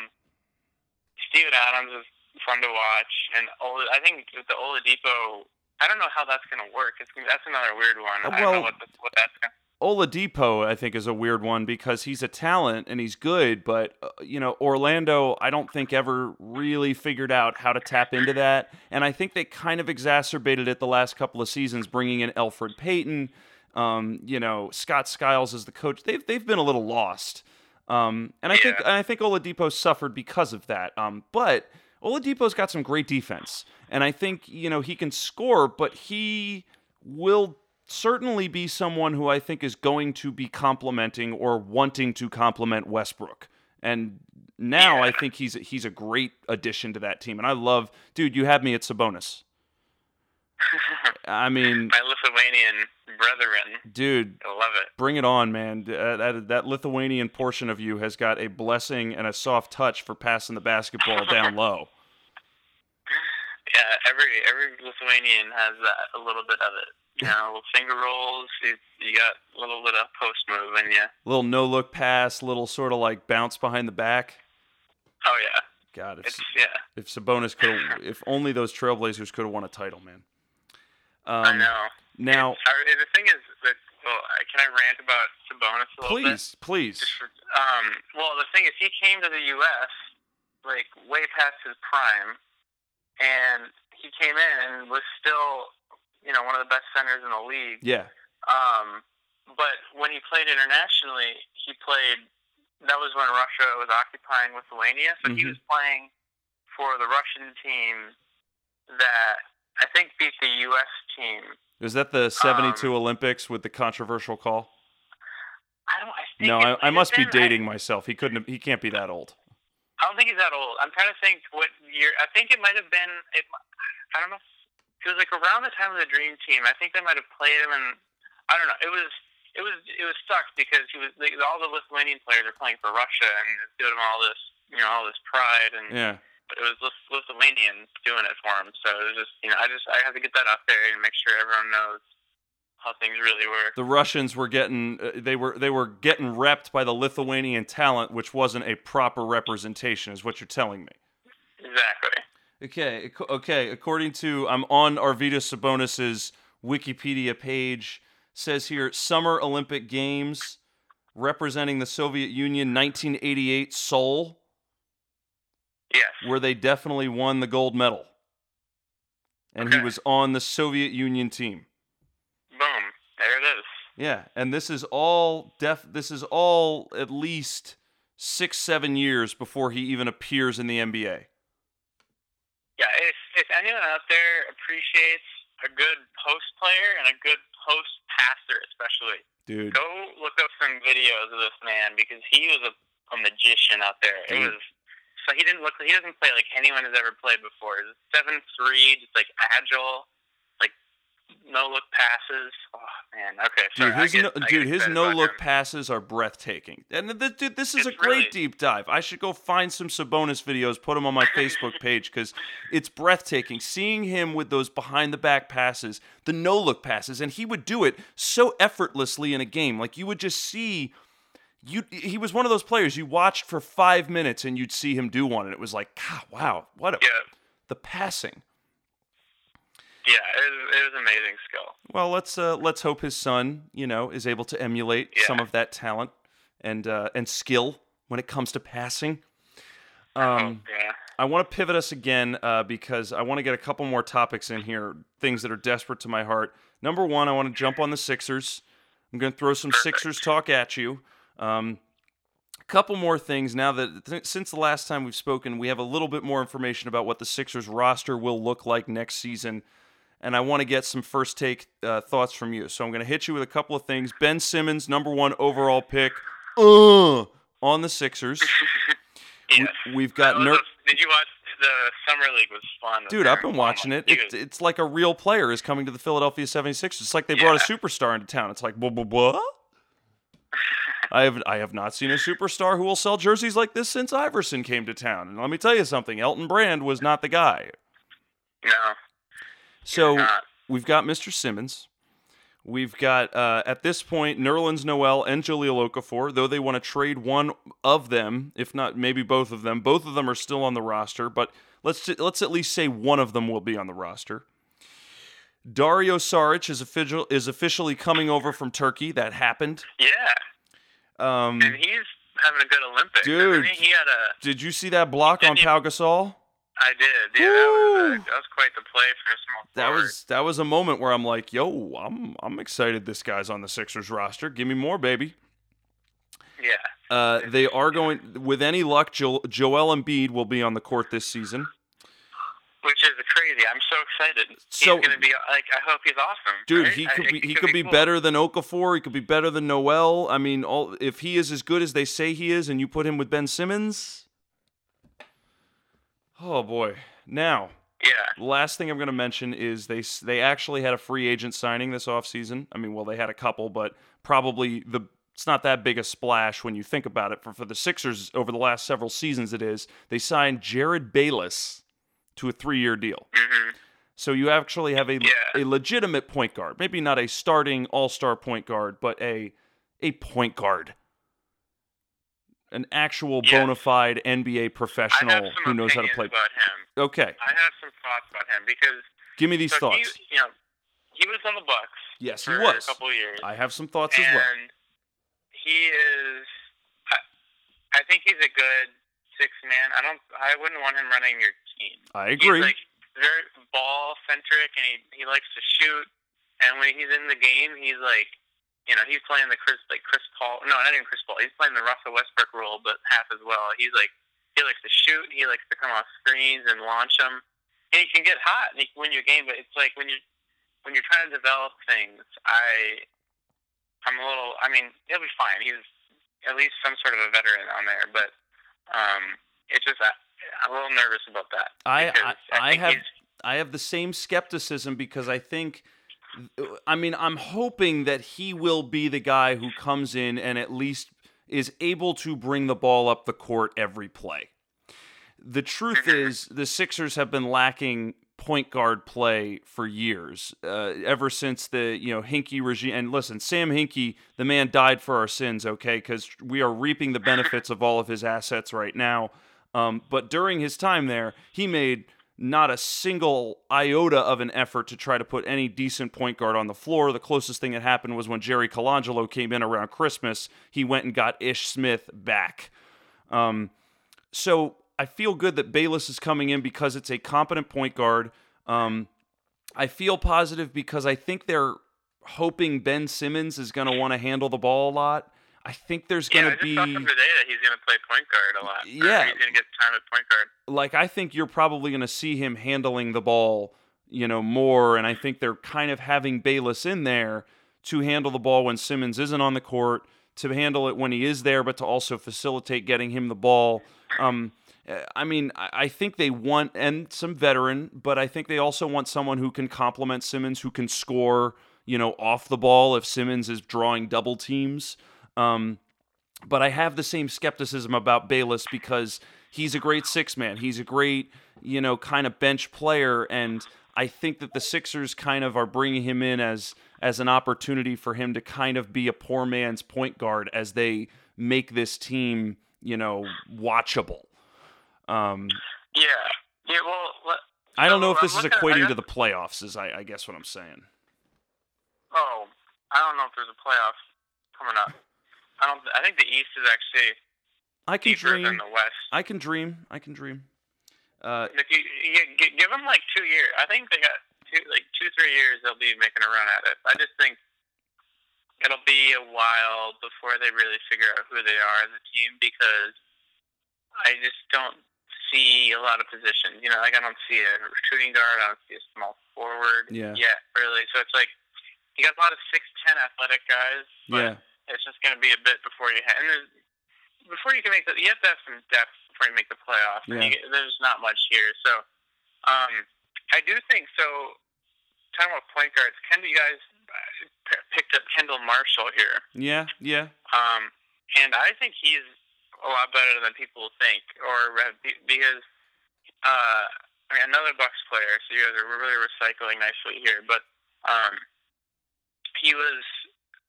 Steven Adams is fun to watch, and Ola, I think with the Oladipo. I don't know how that's gonna work. It's that's another weird one. I don't know what the, what that's gonna. Oladipo, I think, is a weird one because he's a talent and he's good, but uh, you know, Orlando, I don't think ever really figured out how to tap into that, and I think they kind of exacerbated it the last couple of seasons, bringing in Elfrid Payton, um, you know, Scott Skiles as the coach. They've they've been a little lost, um, and I think Yeah. and I think Oladipo suffered because of that. Um, but Oladipo's got some great defense, and I think you know he can score, but he will certainly be someone who I think is going to be complimenting or wanting to compliment Westbrook. And now I think he's he's a great addition to that team. And I love, dude, you have me at Sabonis. I mean, My Lithuanian brethren, dude, I love it. bring it on, man. Uh, that that Lithuanian portion of you has got a blessing and a soft touch for passing the basketball down low. Yeah, every every Lithuanian has that, a little bit of it. You know, little finger rolls. You, you got a little bit of post move in you. Little no look pass, little sort of like bounce behind the back. Oh yeah, God, if It's yeah. if Sabonis could, if only those Trailblazers could have won a title, man. Um, I know. Now, I, the thing is that well, I- can I rant about Sabonis a little bit? please, please. Um, well, the thing is, he came to the U.S. like way past his prime, and he came in and was still, you know, one of the best centers in the league. Yeah, Um, but when he played internationally, he played. That was when Russia was occupying Lithuania, so he Mhm. was playing for the Russian team that I think beat the U.S. team. Was that the '72 Um, Olympics with the controversial call? I don't. I think No, I, I must be been- I- dating myself. He couldn't. Have, he can't be that old. I don't think he's that old. I'm trying to think what year. I think it might have been. It, I don't know. It was like around the time of the Dream Team. I think they might have played him, and I don't know. It was. It was. It was sucked because he was. Like, all the Lithuanian players are playing for Russia, and it's giving him all this, you know, all this pride, and Yeah. but it was Lith- Lithuanians doing it for him. So it was just, you know, I just I have to get that out there and make sure everyone knows how things really were. The Russians were getting. Uh, they were. They were getting repped by the Lithuanian talent, which wasn't a proper representation, is what you're telling me. Exactly. Okay, okay. According to I'm on Arvydas Sabonis's Wikipedia page, says here Summer Olympic Games representing the Soviet Union 1988 Seoul, Yes. where they definitely won the gold medal. And he was on the Soviet Union team. Boom. There it is. Yeah, and this is all def this is all at least 6 7 years before he even appears in the NBA. Yeah, if if anyone out there appreciates a good post player and a good post passer, especially, Dude. go look up some videos of this man because he was a, a magician out there. It was so he didn't look he doesn't play like anyone has ever played before. He's seven three, just like agile, no look passes. Oh man, okay, sorry. Dude, his get- no, dude, his no look him. passes are breathtaking. And th- dude, this is It's a great really- deep dive. I should go find some Sabonis videos, put them on my Facebook page because it's breathtaking. Seeing him with those behind the back passes, the no look passes, and he would do it so effortlessly in a game. Like you would just see. You, he was one of those players you watched for five minutes and you'd see him do one, and it was like, God, wow, what a, Yeah, the passing. Yeah, it was, it was amazing skill. Well, let's uh, let's hope his son, you know, is able to emulate Yeah. some of that talent and uh, and skill when it comes to passing. oh, Um, yeah. I want to pivot us again uh, because I want to get a couple more topics in here, things that are desperate to my heart. Number one, I want to jump on the Sixers. I'm going to throw some Perfect. Sixers talk at you. Um, a couple more things now that th- since the last time we've spoken, we have a little bit more information about what the Sixers roster will look like next season. And I want to get some first take uh, thoughts from you. So I'm going to hit you with a couple of things. Ben Simmons, number one overall pick, uh, on the Sixers. Yes. We, have got Ner- did you watch the summer league? Was fun. Dude, I've been watching it. He It's, like a real player is coming to the Philadelphia 76ers. It's like they brought a superstar into town. It's like, blah, blah, blah. I have I have not seen a superstar who will sell jerseys like this since Iverson came to town. And let me tell you something, Elton Brand was not the guy. no, So we've got Mr. Simmons. We've got uh, at this point Nerlens Noel and Jahlil Okafor, though they want to trade one of them, if not maybe both of them. Both of them are still on the roster, but let's let's at least say one of them will be on the roster. Dario Saric is official is officially coming over from Turkey. That happened. Yeah, Um, and he's having a good Olympics. Dude. isn't he? he had a. did you see that block on Didn't Pau Gasol? I did. Yeah, that was, a, that was quite the play for a small That forward. was that was a moment where I'm like, yo, I'm I'm excited. This guy's on the Sixers roster. Give me more, baby. Yeah. Uh, they are going with any luck. Jo- Joel Embiid will be on the court this season. Which is crazy. I'm so excited. So- he's gonna be like. I hope he's awesome. Dude, right? he could it be he could be cool. better than Okafor. He could be better than Noel. I mean, all if he is as good as they say he is, and you put him with Ben Simmons. Oh boy! Now, Yeah. last thing I'm going to mention is they they actually had a free agent signing this offseason. I mean, well, they had a couple, but probably the it's not that big a splash when you think about it. For for the Sixers over the last several seasons, it is they signed Jerryd Bayless to a three year deal. hmm So you actually have a Yeah. a legitimate point guard, maybe not a starting all star point guard, but a a point guard. An actual Yes. bona fide NBA professional who knows how to play. about him. Okay, I have some thoughts about him because give me these so thoughts. he, you know, he was on the Bucks yes, he was. a couple of years, I have some thoughts and as well. he is. I, I think he's a good six man. I don't. I wouldn't want him running your team. I agree. He's like very ball centric, and he he likes to shoot. And when he's in the game, he's like, you know, he's playing the Chris like Chris Paul. No, not even Chris Paul. He's playing the Russell Westbrook role, but half as well. He's like, he likes to shoot. He likes to come off screens and launch them. And he can get hot and he can win your game. But it's like when you when you're trying to develop things, I I'm a little. I mean, he'll be fine. He's at least some sort of a veteran on there, but um, it's just I, I'm a little nervous about that. I because I, I have I have the same skepticism because I think I mean I'm hoping that he will be the guy who comes in and at least is able to bring the ball up the court every play. The truth is the Sixers have been lacking point guard play for years, uh, ever since the you know Hinkie regime. And listen, Sam Hinkie, the man died for our sins, okay? Because we are reaping the benefits of all of his assets right now. Um, but during his time there, he made not a single iota of an effort to try to put any decent point guard on the floor. The closest thing that happened was when Jerry Colangelo came in around Christmas. He went and got Ish Smith back. Um, so I feel good that Bayless is coming in because it's a competent point guard. Um, I feel positive because I think they're hoping Ben Simmons is going to want to handle the ball a lot. I think there's Yeah, going to saw be today that he's going to play point guard a lot. Yeah. he's going to get time at point guard. like I think you're probably going to see him handling the ball, you know, more and I think they're kind of having Bayless in there to handle the ball when Simmons isn't on the court, to handle it when he is there but to also facilitate getting him the ball. Um I mean, I I think they want and some veteran, but I think they also want someone who can complement Simmons, who can score, you know, off the ball if Simmons is drawing double teams. Um, but I have the same skepticism about Bayless because he's a great six man. He's a great, you know, kind of bench player, and I think that the Sixers kind of are bringing him in as as an opportunity for him to kind of be a poor man's point guard as they make this team, you know, watchable. Um, Yeah. Yeah. Well, let, I don't know if this is equating to the playoffs. Is I, I guess what I'm saying. oh, I don't know if there's a playoff coming up. I don't. I think the East is actually I can deeper dream. than the West. I can dream. I can dream. Uh, If you, you give them like two years, I think they got two, like two, three years. They'll be making a run at it. I just think it'll be a while before they really figure out who they are as a team because I just don't see a lot of positions. You know, like I don't see a shooting guard. I don't see a small forward Yeah. yet, really. So it's like you got a lot of six ten athletic guys, but yeah. It's just going to be a bit before you have. And there's, before you can make the, you have to have some depth before you make the playoffs. And Yeah. get- there's not much here, so um, I do think so. Talking about point guards, Kendall, you guys uh, p- picked up Kendall Marshall here, Yeah. Yeah. um, and I think he's a lot better than people think, or because uh, I mean another Bucks player. So you guys are really recycling nicely here, but um, he was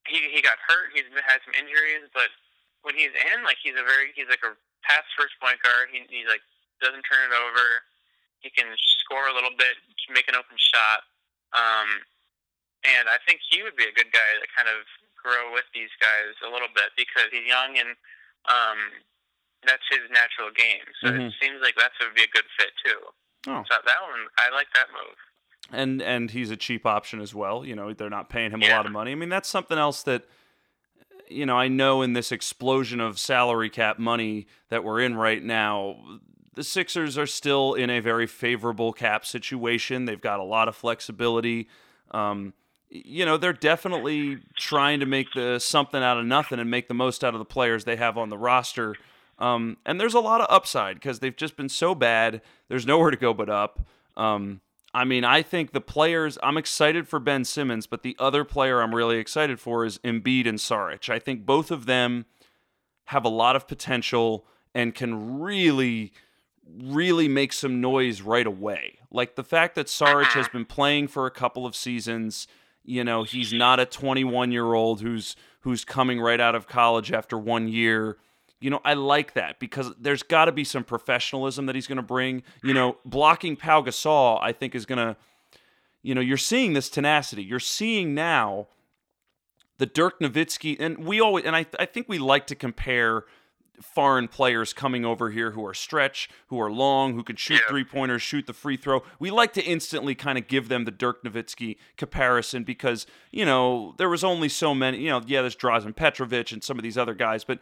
he he got hurt. He's had some injuries, but when he's in, like he's a very he's like a pass first point guard. He he like doesn't turn it over. He can score a little bit, make an open shot. Um, and I think he would be a good guy to kind of grow with these guys a little bit because he's young and um, that's his natural game. So Mhm. it seems like that would be a good fit too. Oh. So that one, I like that move. And and he's a cheap option as well. You know, they're not paying him a lot of money. I mean, that's something else that you know I know in this explosion of salary cap money that we're in right now. The Sixers are still in a very favorable cap situation. They've got a lot of flexibility. Um, you know, they're definitely trying to make the something out of nothing and make the most out of the players they have on the roster. Um, and there's a lot of upside because they've just been so bad. There's nowhere to go but up. Um, I mean, I think the players, I'm excited for Ben Simmons, but the other player I'm really excited for is Embiid and Saric. I think both of them have a lot of potential and can really, really make some noise right away. Like the fact that Saric has been playing for a couple of seasons, you know, he's not a 21 year old who's who's coming right out of college after one year. You know, I like that because there's got to be some professionalism that he's going to bring. You know, blocking Pau Gasol, I think, is going to, you know, you're seeing this tenacity. You're seeing now the Dirk Nowitzki, and we always, and I, I think we like to compare foreign players coming over here who are stretch, who are long, who can shoot three pointers, shoot the free throw. We like to instantly kind of give them the Dirk Nowitzki comparison because, you know, there was only so many, you know, yeah, there's Drazen Petrovic and some of these other guys, but,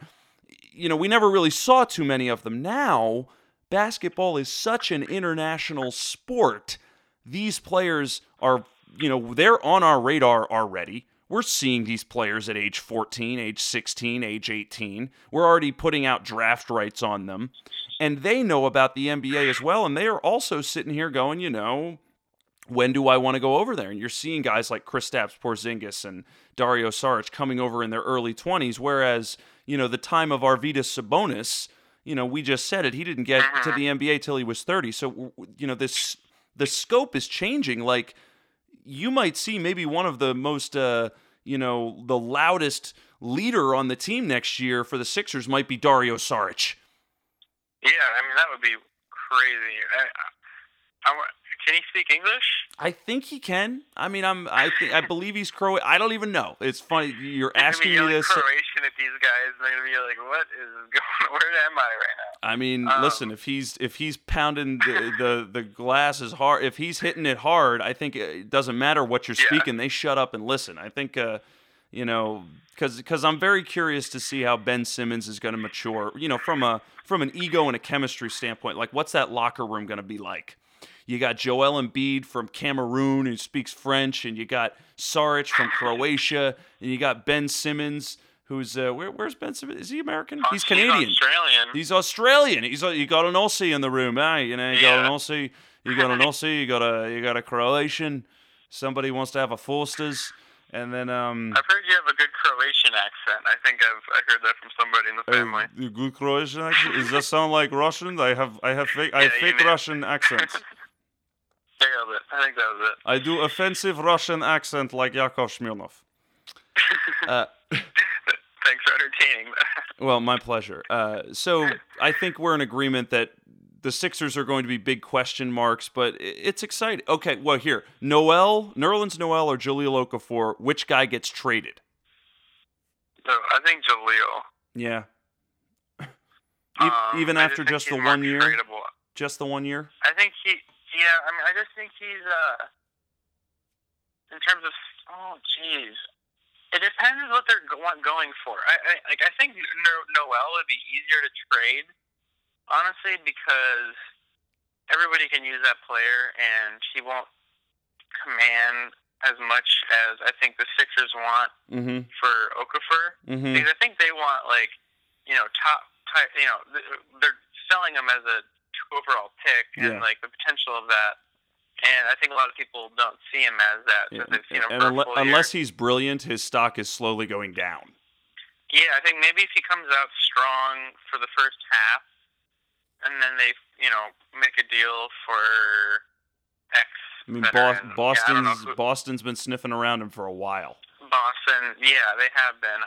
you know, we never really saw too many of them. Now, basketball is such an international sport. These players are, you know, they're on our radar already. We're seeing these players at age 14, age 16, age 18. We're already putting out draft rights on them. And they know about the NBA as well. And they are also sitting here going, you know, when do I want to go over there? And you're seeing guys like Kristaps Porzingis and Dario Saric coming over in their early 20s, whereas, you know, the time of Arvydas Sabonis, you know, we just said it, he didn't get to the NBA till he was 30. So, you know, this the scope is changing. Like, you might see maybe one of the most, uh, you know, the loudest leader on the team next year for the Sixers might be Dario Saric. Yeah, I mean that would be crazy. I, I, wa- can he speak English? I think he can. I mean, I'm. I think I believe he's Croatian. I don't even know. It's funny you're asking me this. Croatian at these guys. They're gonna be like, "What is going? Where am I right now?" I mean, Um, listen. If he's if he's pounding the, the the glass as hard, if he's hitting it hard, I think it doesn't matter what you're Yeah. speaking. They shut up and listen. I think, uh, you know, because because I'm very curious to see how Ben Simmons is going to mature. You know, from a from an ego and a chemistry standpoint, like what's that locker room going to be like? You got Joel Embiid from Cameroon who speaks French, and you got Saric from Croatia, and you got Ben Simmons, who's uh, where, where's Ben Simmons? Is he American? Oh, He's Canadian. Australian. He's Australian. He's you got an Aussie in the room, eh? You know, you got an Aussie, you got an Aussie, you got a you got a Croatian. Somebody wants to have a Forsters, and then um. I've heard you have a good Croatian accent. I think I've I heard that from somebody in the family. Uh, good Croatian accent. Does that sound like Russian? I have I have fake I have Yeah, fake Russian accents. Nailed it. I think that was it. I do offensive Russian accent like Yakov Smirnoff. Uh, Thanks for entertaining. Well, my pleasure. Uh, so I think we're in agreement that the Sixers are going to be big question marks, but it's exciting. Okay, well here, Noel, Nerlens Noel, or Jahlil Okafor, which guy gets traded? So I think Jahlil. Yeah, Um, even after think just the one year, Tradable. just the one year. I think he. Yeah, I mean, I just think he's. uh In terms of, oh, jeez, it depends what they're go- want going for. I, I like. I think no- Noel would be easier to trade, honestly, because everybody can use that player, and he won't command as much as I think the Sixers want Mm-hmm. for Okafor. Mm-hmm. Because I think they want like, you know, top type. You know, they're selling him as a overall pick, and Yeah. like the potential of that. And I think a lot of people don't see him as that Yeah. they've seen him And for unle- a full year. unless he's brilliant, his stock is slowly going down. Yeah, I think maybe if he comes out strong for the first half, and then they, you know, make a deal for X. I mean, veteran. Bos- Yeah, I Boston's Boston's been sniffing around him for a while. Boston, yeah, they have been.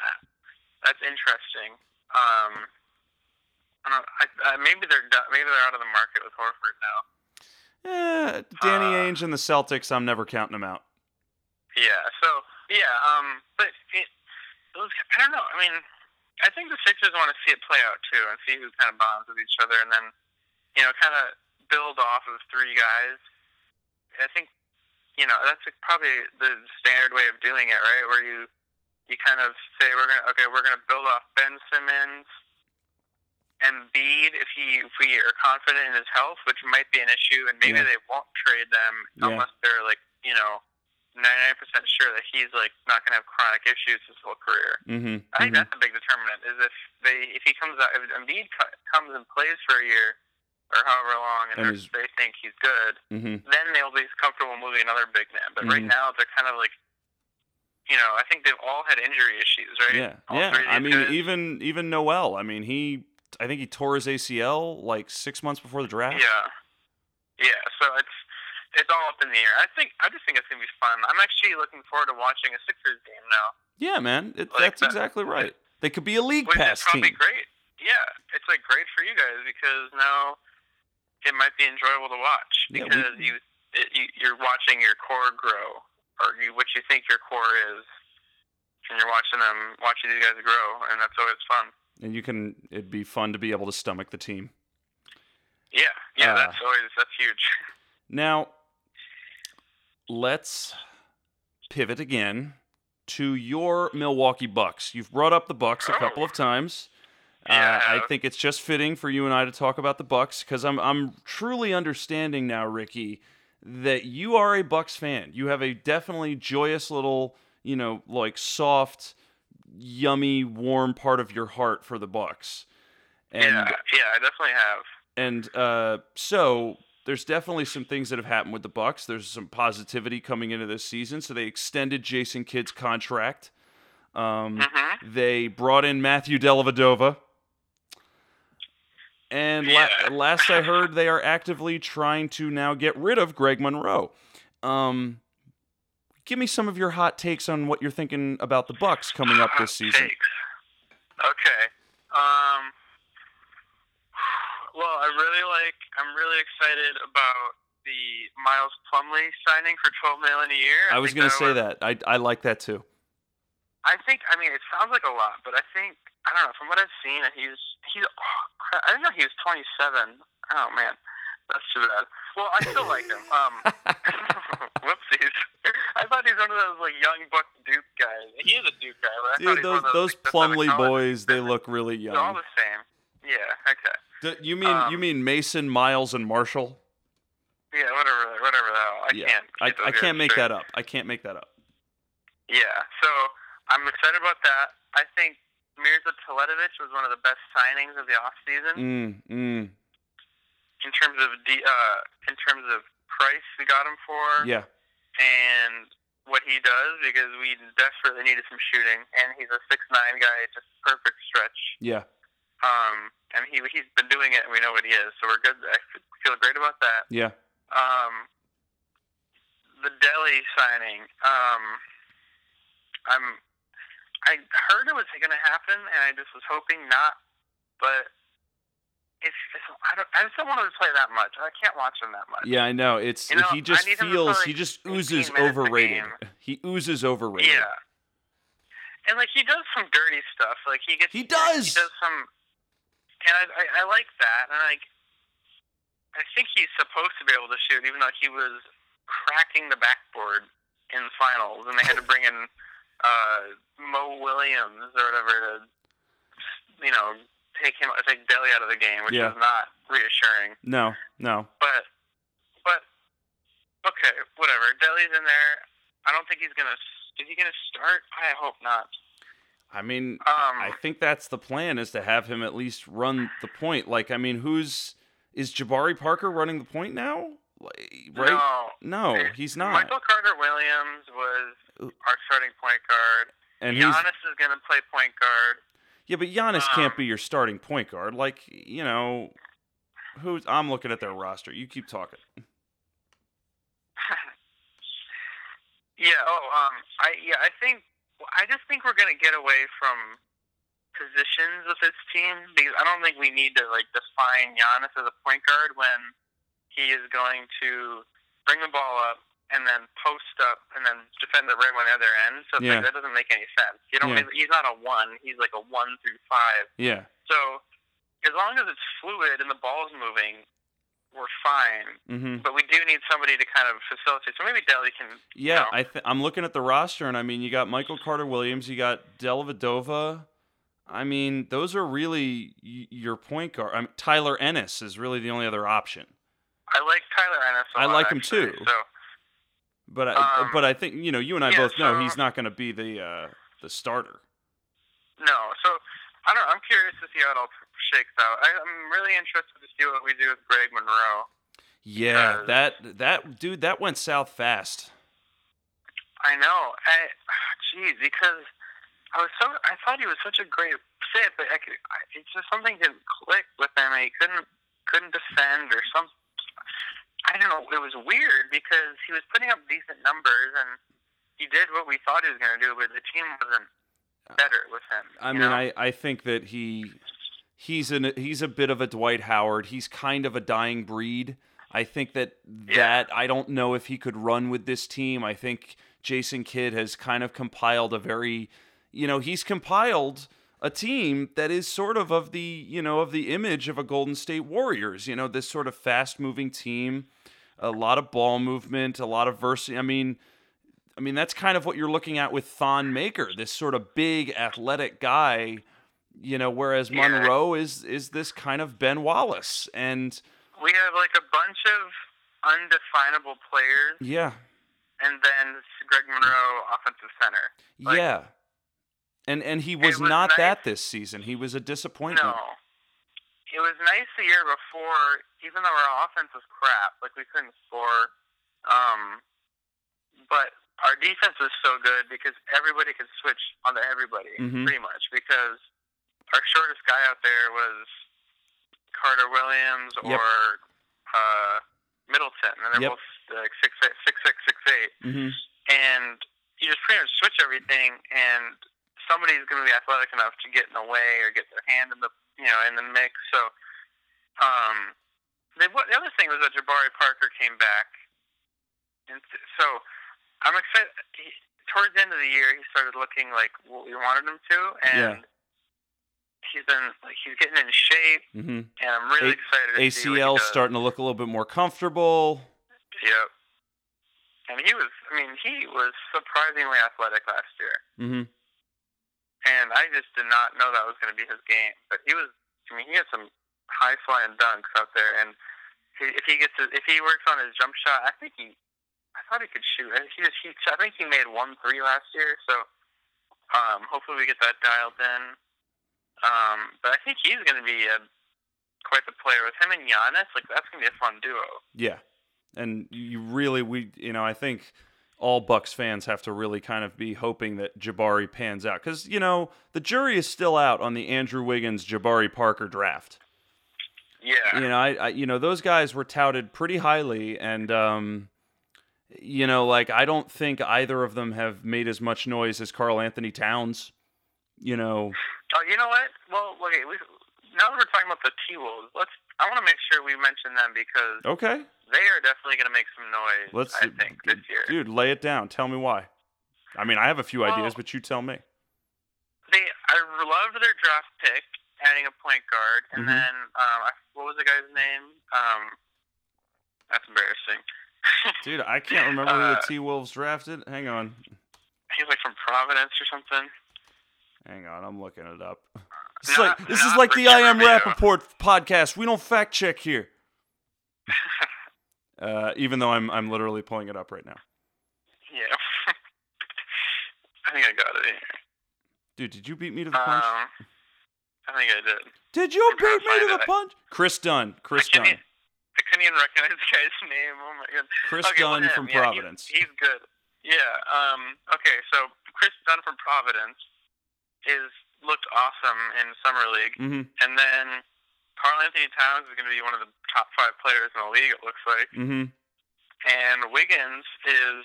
That's interesting. Um, I don't. I, I, maybe they're maybe they're out of the market with Horford now. Eh, Danny Uh, Ainge and the Celtics, I'm never counting them out. Yeah. So yeah. Um. But it, those. I don't know. I mean, I think the Sixers want to see it play out too, and see who kind of bonds with each other, and then you know, kind of build off of three guys. I think you know that's probably the standard way of doing it, right? Where you you kind of say we're gonna okay, we're gonna build off Ben Simmons. Embiid, if he if we are confident in his health, which might be an issue, and maybe Yeah. they won't trade them Yeah. unless they're like you know ninety nine percent sure that he's like not gonna have chronic issues his whole career. Mm-hmm. I think that's a big determinant. Is if they if he comes out if Embiid co- comes and plays for a year or however long, and, And they think he's good, mm-hmm. then they'll be comfortable moving another big man. But right Mhm. now they're kind of like, you know, I think they've all had injury issues, right? Yeah, All yeah. I mean, guys. even even Noel. I mean, he. I think he tore his ACL like six months before the draft. Yeah, yeah. So it's it's all up in the air. I think I just think it's gonna be fun. I'm actually looking forward to watching a Sixers game now. Yeah, man. It, Like that's that- exactly right. They could be a league Which pass is probably team. great. yeah, it's like great for you guys because now it might be enjoyable to watch Yeah, we- because you, it, you you're watching your core grow or you, what you think your core is, and you're watching them watching these guys grow, and that's always fun. And you can it'd be fun to be able to stomach the team. Yeah, yeah, Uh, that's always that's huge. Now, let's pivot again to your Milwaukee Bucks. You've brought up the Bucks a Oh. couple of times. Yeah, uh, I I think it's just fitting for you and I to talk about the Bucks because I'm I'm truly understanding now, Ricky, that you are a Bucks fan. You have a definitely joyous little, you know, like soft, yummy, warm part of your heart for the Bucks. And yeah, yeah, I definitely have. and uh, so there's definitely some things that have happened with the Bucks. There's some positivity coming into this season. So they extended Jason Kidd's contract. Um, hmm They brought in Matthew Dellavedova. And la- last I heard, they are actively trying to now get rid of Greg Monroe. Um, give me some of your hot takes on what you're thinking about the Bucks coming up this Hot season. takes. Okay. Um. Well, I really like. I'm really excited about the Miles Plumlee signing for 12 million a year. I was going to say was- that. I, I like that too. I think. I mean, it sounds like a lot, but I think. I don't know. From what I've seen, he's he's. Oh, I didn't know he was 27. Oh man, that's too bad. Well, I still like him. Um. whoopsies. I thought he was one of those like young buck Duke guys. He is a Duke guy, but I Dude, those one those like, that's on the Plumlee boys, they look really They're all young. the same. Yeah. Okay. D- You mean you um, mean Mason, Miles, and Marshall? Yeah, whatever, whatever. I Yeah, can't. I, I can't make that up. I can't make that up. Yeah, so I'm excited about that. I think Mirza Teletovic was one of the best signings of the off season Mm, mm, in terms of de- uh, in terms of price we got him for, yeah, and what he does because we desperately needed some shooting, and he's a six nine guy, just perfect stretch. yeah, Um, and he he's been doing it, and we know what he is, so we're good. I feel great about that. yeah. Um, the Delly signing. Um, I'm. I heard it was going to happen, and I just was hoping not. But it's. it's I don't. I just don't want to play that much. I can't watch him that much. Yeah, I know. It's You know, he just I need him to feels play he just oozes overrated. He oozes overrated. Yeah. And like he does some dirty stuff. Like he gets. He does! He does some. And I, I, I like that, and like. I think he's supposed to be able to shoot, even though he was cracking the backboard in the finals, and they had to bring in uh, Mo Williams or whatever to, you know, take him take Delly out of the game, which Yeah. is not reassuring. No, no. But, but, okay, whatever. Delly's in there. I don't think he's gonna. Is he gonna start? I hope not. I mean, Um, I think that's the plan is to have him at least run the point. Like, I mean, who's is Jabari Parker running the point now? Like, right? No, No, he's not. Michael Carter Williams was our starting point guard. and he's Giannis is gonna play point guard. Yeah, but Giannis can't um, be your starting point guard. Like, you know, who's I'm looking at their roster. You keep talking. Yeah. Oh, um, I yeah, I think I just think we're gonna get away from positions with this team because I don't think we need to like define Giannis as a point guard when he is going to bring the ball up and then post up and then defend the rim on the other end. So Yeah. like, that doesn't make any sense. You know, Yeah. he's not a one. He's like a one through five. Yeah. So as long as it's fluid and the ball's moving, we're fine. Mm-hmm. But we do need somebody to kind of facilitate. So maybe Delly can. Yeah, know. I th- I'm looking at the roster, and I mean, you got Michael Carter Williams, you got Dellavedova. I mean, those are really y- your point guard. I mean, Tyler Ennis is really the only other option. I like Tyler Ennis. A I lot, I like him actually. too. So But I, Um, but I think you know, you and I yeah, both know so- he's not going to be the uh, the starter. no, so I don't. I'm curious to see how it all shakes out. I, I'm really interested to see what we do with Greg Monroe. Yeah, that that dude that went south fast. I know. I, jeez, because I was so I thought he was such a great fit, but I could, I, it's just something didn't click with him. He couldn't couldn't defend or some. I don't know. It was weird because he was putting up decent numbers and he did what we thought he was going to do, but the team wasn't better with him. I mean, know? I, I think that he he's an he's a bit of a Dwight Howard. He's kind of a dying breed. I think that that I don't know if he could run with this team. I think Jason Kidd has kind of compiled a very, you know, he's compiled a team that is sort of of the, you know, of the image of a Golden State Warriors, you know, this sort of fast-moving team, a lot of ball movement, a lot of verse, I mean, I mean that's kind of what you're looking at with Thon Maker, this sort of big athletic guy, you know, whereas Yeah. Monroe is is this kind of Ben Wallace and We have like a bunch of undefinable players, yeah, and then Greg Monroe, offensive center. Like- yeah. And and he was, was not nice. that this season. He was a disappointment. No. It was nice the year before, even though our offense was crap, like we couldn't score. Um, but our defense was so good because everybody could switch onto everybody, Mhm. pretty much. Because our shortest guy out there was Carter Williams Yep. or uh, Middleton, and they're Yep. both like six six six six eight hmm and you just pretty much switch everything, and somebody's going to be athletic enough to get in the way or get their hand in the you know in the mix. So, um, the, what, the other thing was that Jabari Parker came back, and so I'm excited. He, towards the end of the year, he started looking like what we wanted him to, and he's been like he's getting in shape, hmm and I'm really A- excited. To see what he ACL does. starting to look a little bit more comfortable. Yep. And he was, I mean, he was surprisingly athletic last year. hmm And I just did not know that was going to be his game. But he was, I mean, he had some high flying dunks out there. And he, if he gets, his, if he works on his jump shot, I think he, I thought he could shoot. I- He just, he, I think he made one three last year. So um, hopefully we get that dialed in. Um, but I think he's going to be a, quite the player with him and Giannis. Like that's going to be a fun duo. Yeah, and you really we you know I think all Bucks fans have to really kind of be hoping that Jabari pans out because you know the jury is still out on the Andrew Wiggins Jabari Parker draft. Yeah. You know I, I you know those guys were touted pretty highly and um you know like I don't think either of them have made as much noise as Karl Anthony Towns. You know Oh, you know what? Well, okay. We, now that we're talking about the T Wolves, let's. I want to make sure we mention them because okay they are definitely going to make some noise. let's I think this year. dude lay it down. Tell me why. I mean I have a few Well- ideas but you tell me. They, I loved their draft pick, adding a point guard, and Mhm. then um, I, what was the guy's name? Um, that's embarrassing. Dude, I can't remember who the Uh, T Wolves drafted. Hang on. He's like from Providence or something. Hang on, I'm looking it up. This is Not- like, this is like the I Am Rapaport podcast. We don't fact check here. uh, even though I'm I'm literally pulling it up right now. Yeah. I think I got it. Dude, did you beat me to the punch? Um, I think I did. did you I'm beat me to the punch? Kris Dunn. Kris Dunn. e- I couldn't even recognize the guy's name. Oh my god. Kris okay, Dunn from yeah, he's- Providence. He's, good. Yeah. Um. Okay. So Kris Dunn from Providence is looked awesome in summer league, Mm-hmm. and then Karl Anthony Towns is going to be one of the top five players in the league. It looks like, Mm-hmm. and Wiggins is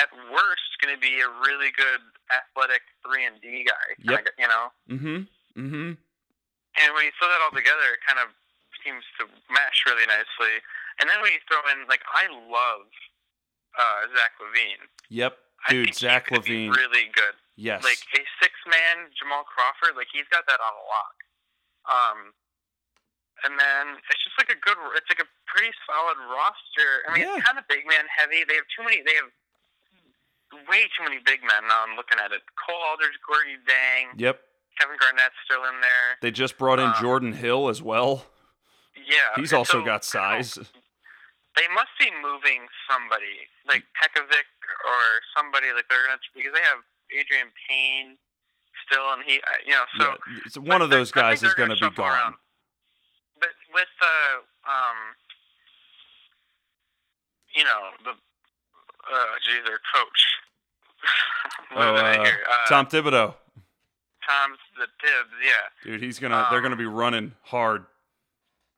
at worst going to be a really good athletic three and D guy. Yep. kinda, You know. Mm-hmm. Mm-hmm. And when you throw that all together, it kind of seems to mesh really nicely. And then when you throw in, like, I love uh, Zach LaVine. Yep. Dude, Zach he could be LaVine. really good. Yes. Like a six-man Jamal Crawford, like he's got that on a lock. Um, and then it's just like a good. It's like a pretty solid roster. I mean, Yeah. it's kind of big man heavy. They have too many. They have way too many big men. Now I'm looking at it. Cole Aldrich, Gorgui Dieng, Yep. Kevin Garnett's still in there. They just brought in Uh, Jordan Hill as well. Yeah, He's also so- got size. they must be moving somebody like Pekovic or somebody like they're gonna because they have Adreian Payne still, and he, uh, you know, so yeah. it's one of those guys is going to gonna be gone. around. With the um, you know, the uh, geez, their coach. what Oh, I uh, hear? Uh, Tom Thibodeau. Tom's the Thibs, yeah. Dude, he's gonna. they're um, gonna be running hard.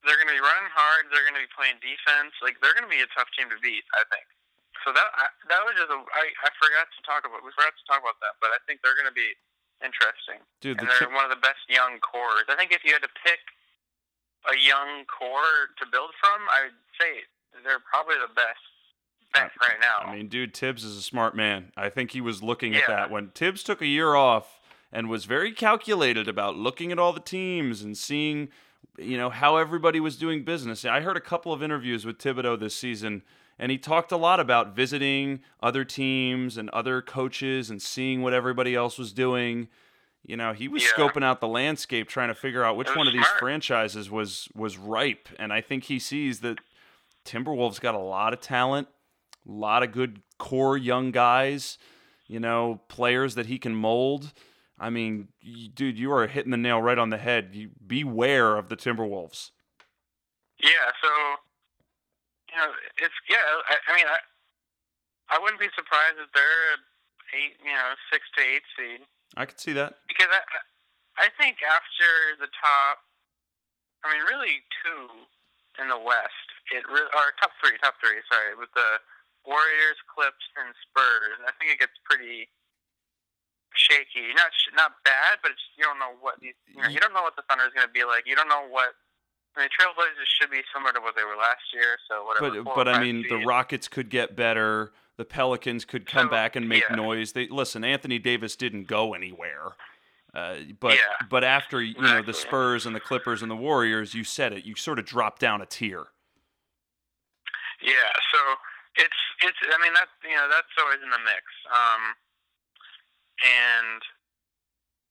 they're going to be running hard. They're going to be playing defense. Like they're going to be a tough team to beat. I think. So that I, that was just a, I, I forgot to talk about. We forgot to talk about that, but I think they're going to be interesting. Dude, and the they're one of the best young cores. I think if you had to pick a young core to build from, I would say they're probably the best bet uh, right now. I mean, dude, Thibs is a smart man. I think he was looking at that when Thibs took a year off and was very calculated about looking at all the teams and seeing, you know, how everybody was doing business. I heard a couple of interviews with Thibodeau this season, and he talked a lot about visiting other teams and other coaches and seeing what everybody else was doing. You know, he was Yeah. scoping out the landscape, trying to figure out which one of these franchises was was ripe. And I think he sees that Timberwolves got a lot of talent, a lot of good core young guys, you know, players that he can mold. I mean, y- dude, you are hitting the nail right on the head. You beware of the Timberwolves. Yeah, so you know, it's yeah. I, I mean, I I wouldn't be surprised if they're eight, you know, six to eight seed I could see that. because I I think after the top, I mean, really two in the West, it re- or top three, top three. Sorry, with the Warriors, Clips, and Spurs. I think it gets pretty shaky. Not sh- not bad, but it's, you don't know what these. You, know, you don't know what the Thunder is going to be like. You don't know what. I mean, Trailblazers should be similar to what they were last year. So whatever. But but I mean, the. Rockets could get better. The Pelicans could come So, back and make yeah. noise. They listen. Anthony Davis didn't go anywhere. Uh, but Yeah. but after you know the Spurs and the Clippers and the Warriors, you said it. You sort of dropped down a tier. Yeah, so it's it's. I mean, that's you know that's always in the mix. Um, and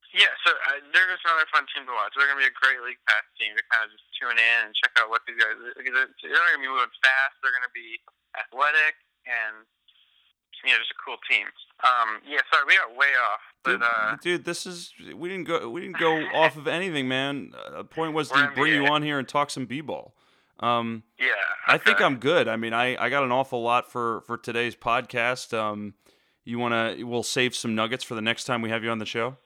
yeah, so uh, they're just another fun team to watch. They're gonna be a great league pass team to kind of just tune in and check out what these guys. Because they're not gonna be moving fast. They're gonna be athletic and you know just a cool team. Um, yeah, sorry, we got way off, but Dude, uh, dude, this is we didn't go we didn't go off of anything, man. Uh, The point was to bring you on here and talk some b-ball. Um, yeah, I think. I'm good. I mean, I, I got an awful lot for for today's podcast. Um, you wanna we'll save some nuggets for the next time we have you on the show.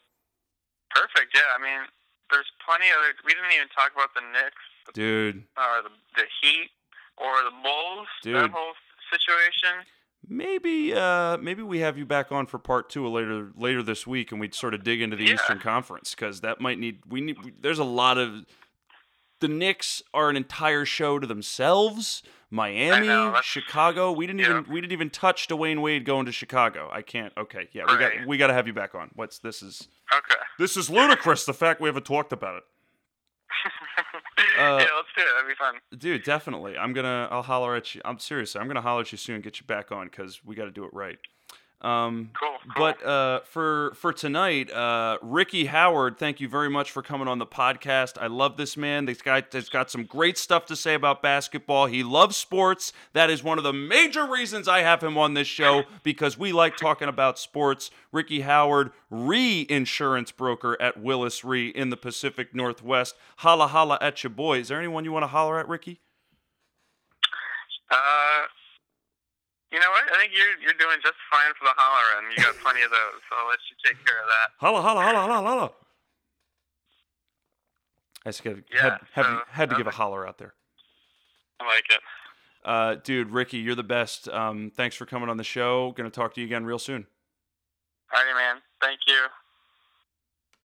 perfect. Yeah, I mean, there's plenty of other. We didn't even talk about the Knicks. Dude, or the, the Heat or the Bulls. Dude. That whole situation. Maybe uh maybe we have you back on for part two later later this week, and we'd sort of dig into the Yeah. Eastern Conference because that might need we need. We, there's a lot of the Knicks are an entire show to themselves. Miami, know, Chicago. We didn't yeah. even we didn't even touch Dwyane Wade going to Chicago. I can't. Okay, yeah, we got we got to have you back on. What's this is Okay. this is ludicrous. The fact we haven't talked about it. Uh, yeah, let's do it. That'd be fun. Dude, definitely. I'm gonna. I'll holler at you. I'm serious. I'm gonna holler at you soon. Get you back on because we got to do it right. Um, Cool. cool. but uh, for for tonight, uh, Ricky Howard, thank you very much for coming on the podcast. I love this man. This guy has got some great stuff to say about basketball. He loves sports. That is one of the major reasons I have him on this show because we like talking about sports. Ricky Howard, re-insurance broker at Willis Re in the Pacific Northwest. Holla holla at your boy. Is there anyone you want to holler at, Ricky? uh, you know what? I think you're you're doing just fine for the holler, and you got plenty of those. So I'll let you take care of that. Holla, holla, holla, holla, holla. I just gotta, Yeah, had, had, so, had to give a holler out there. I like it. Uh, dude, Ricky, you're the best. Um, thanks for coming on the show. Gonna talk to you again real soon. Alrighty, man. Thank you.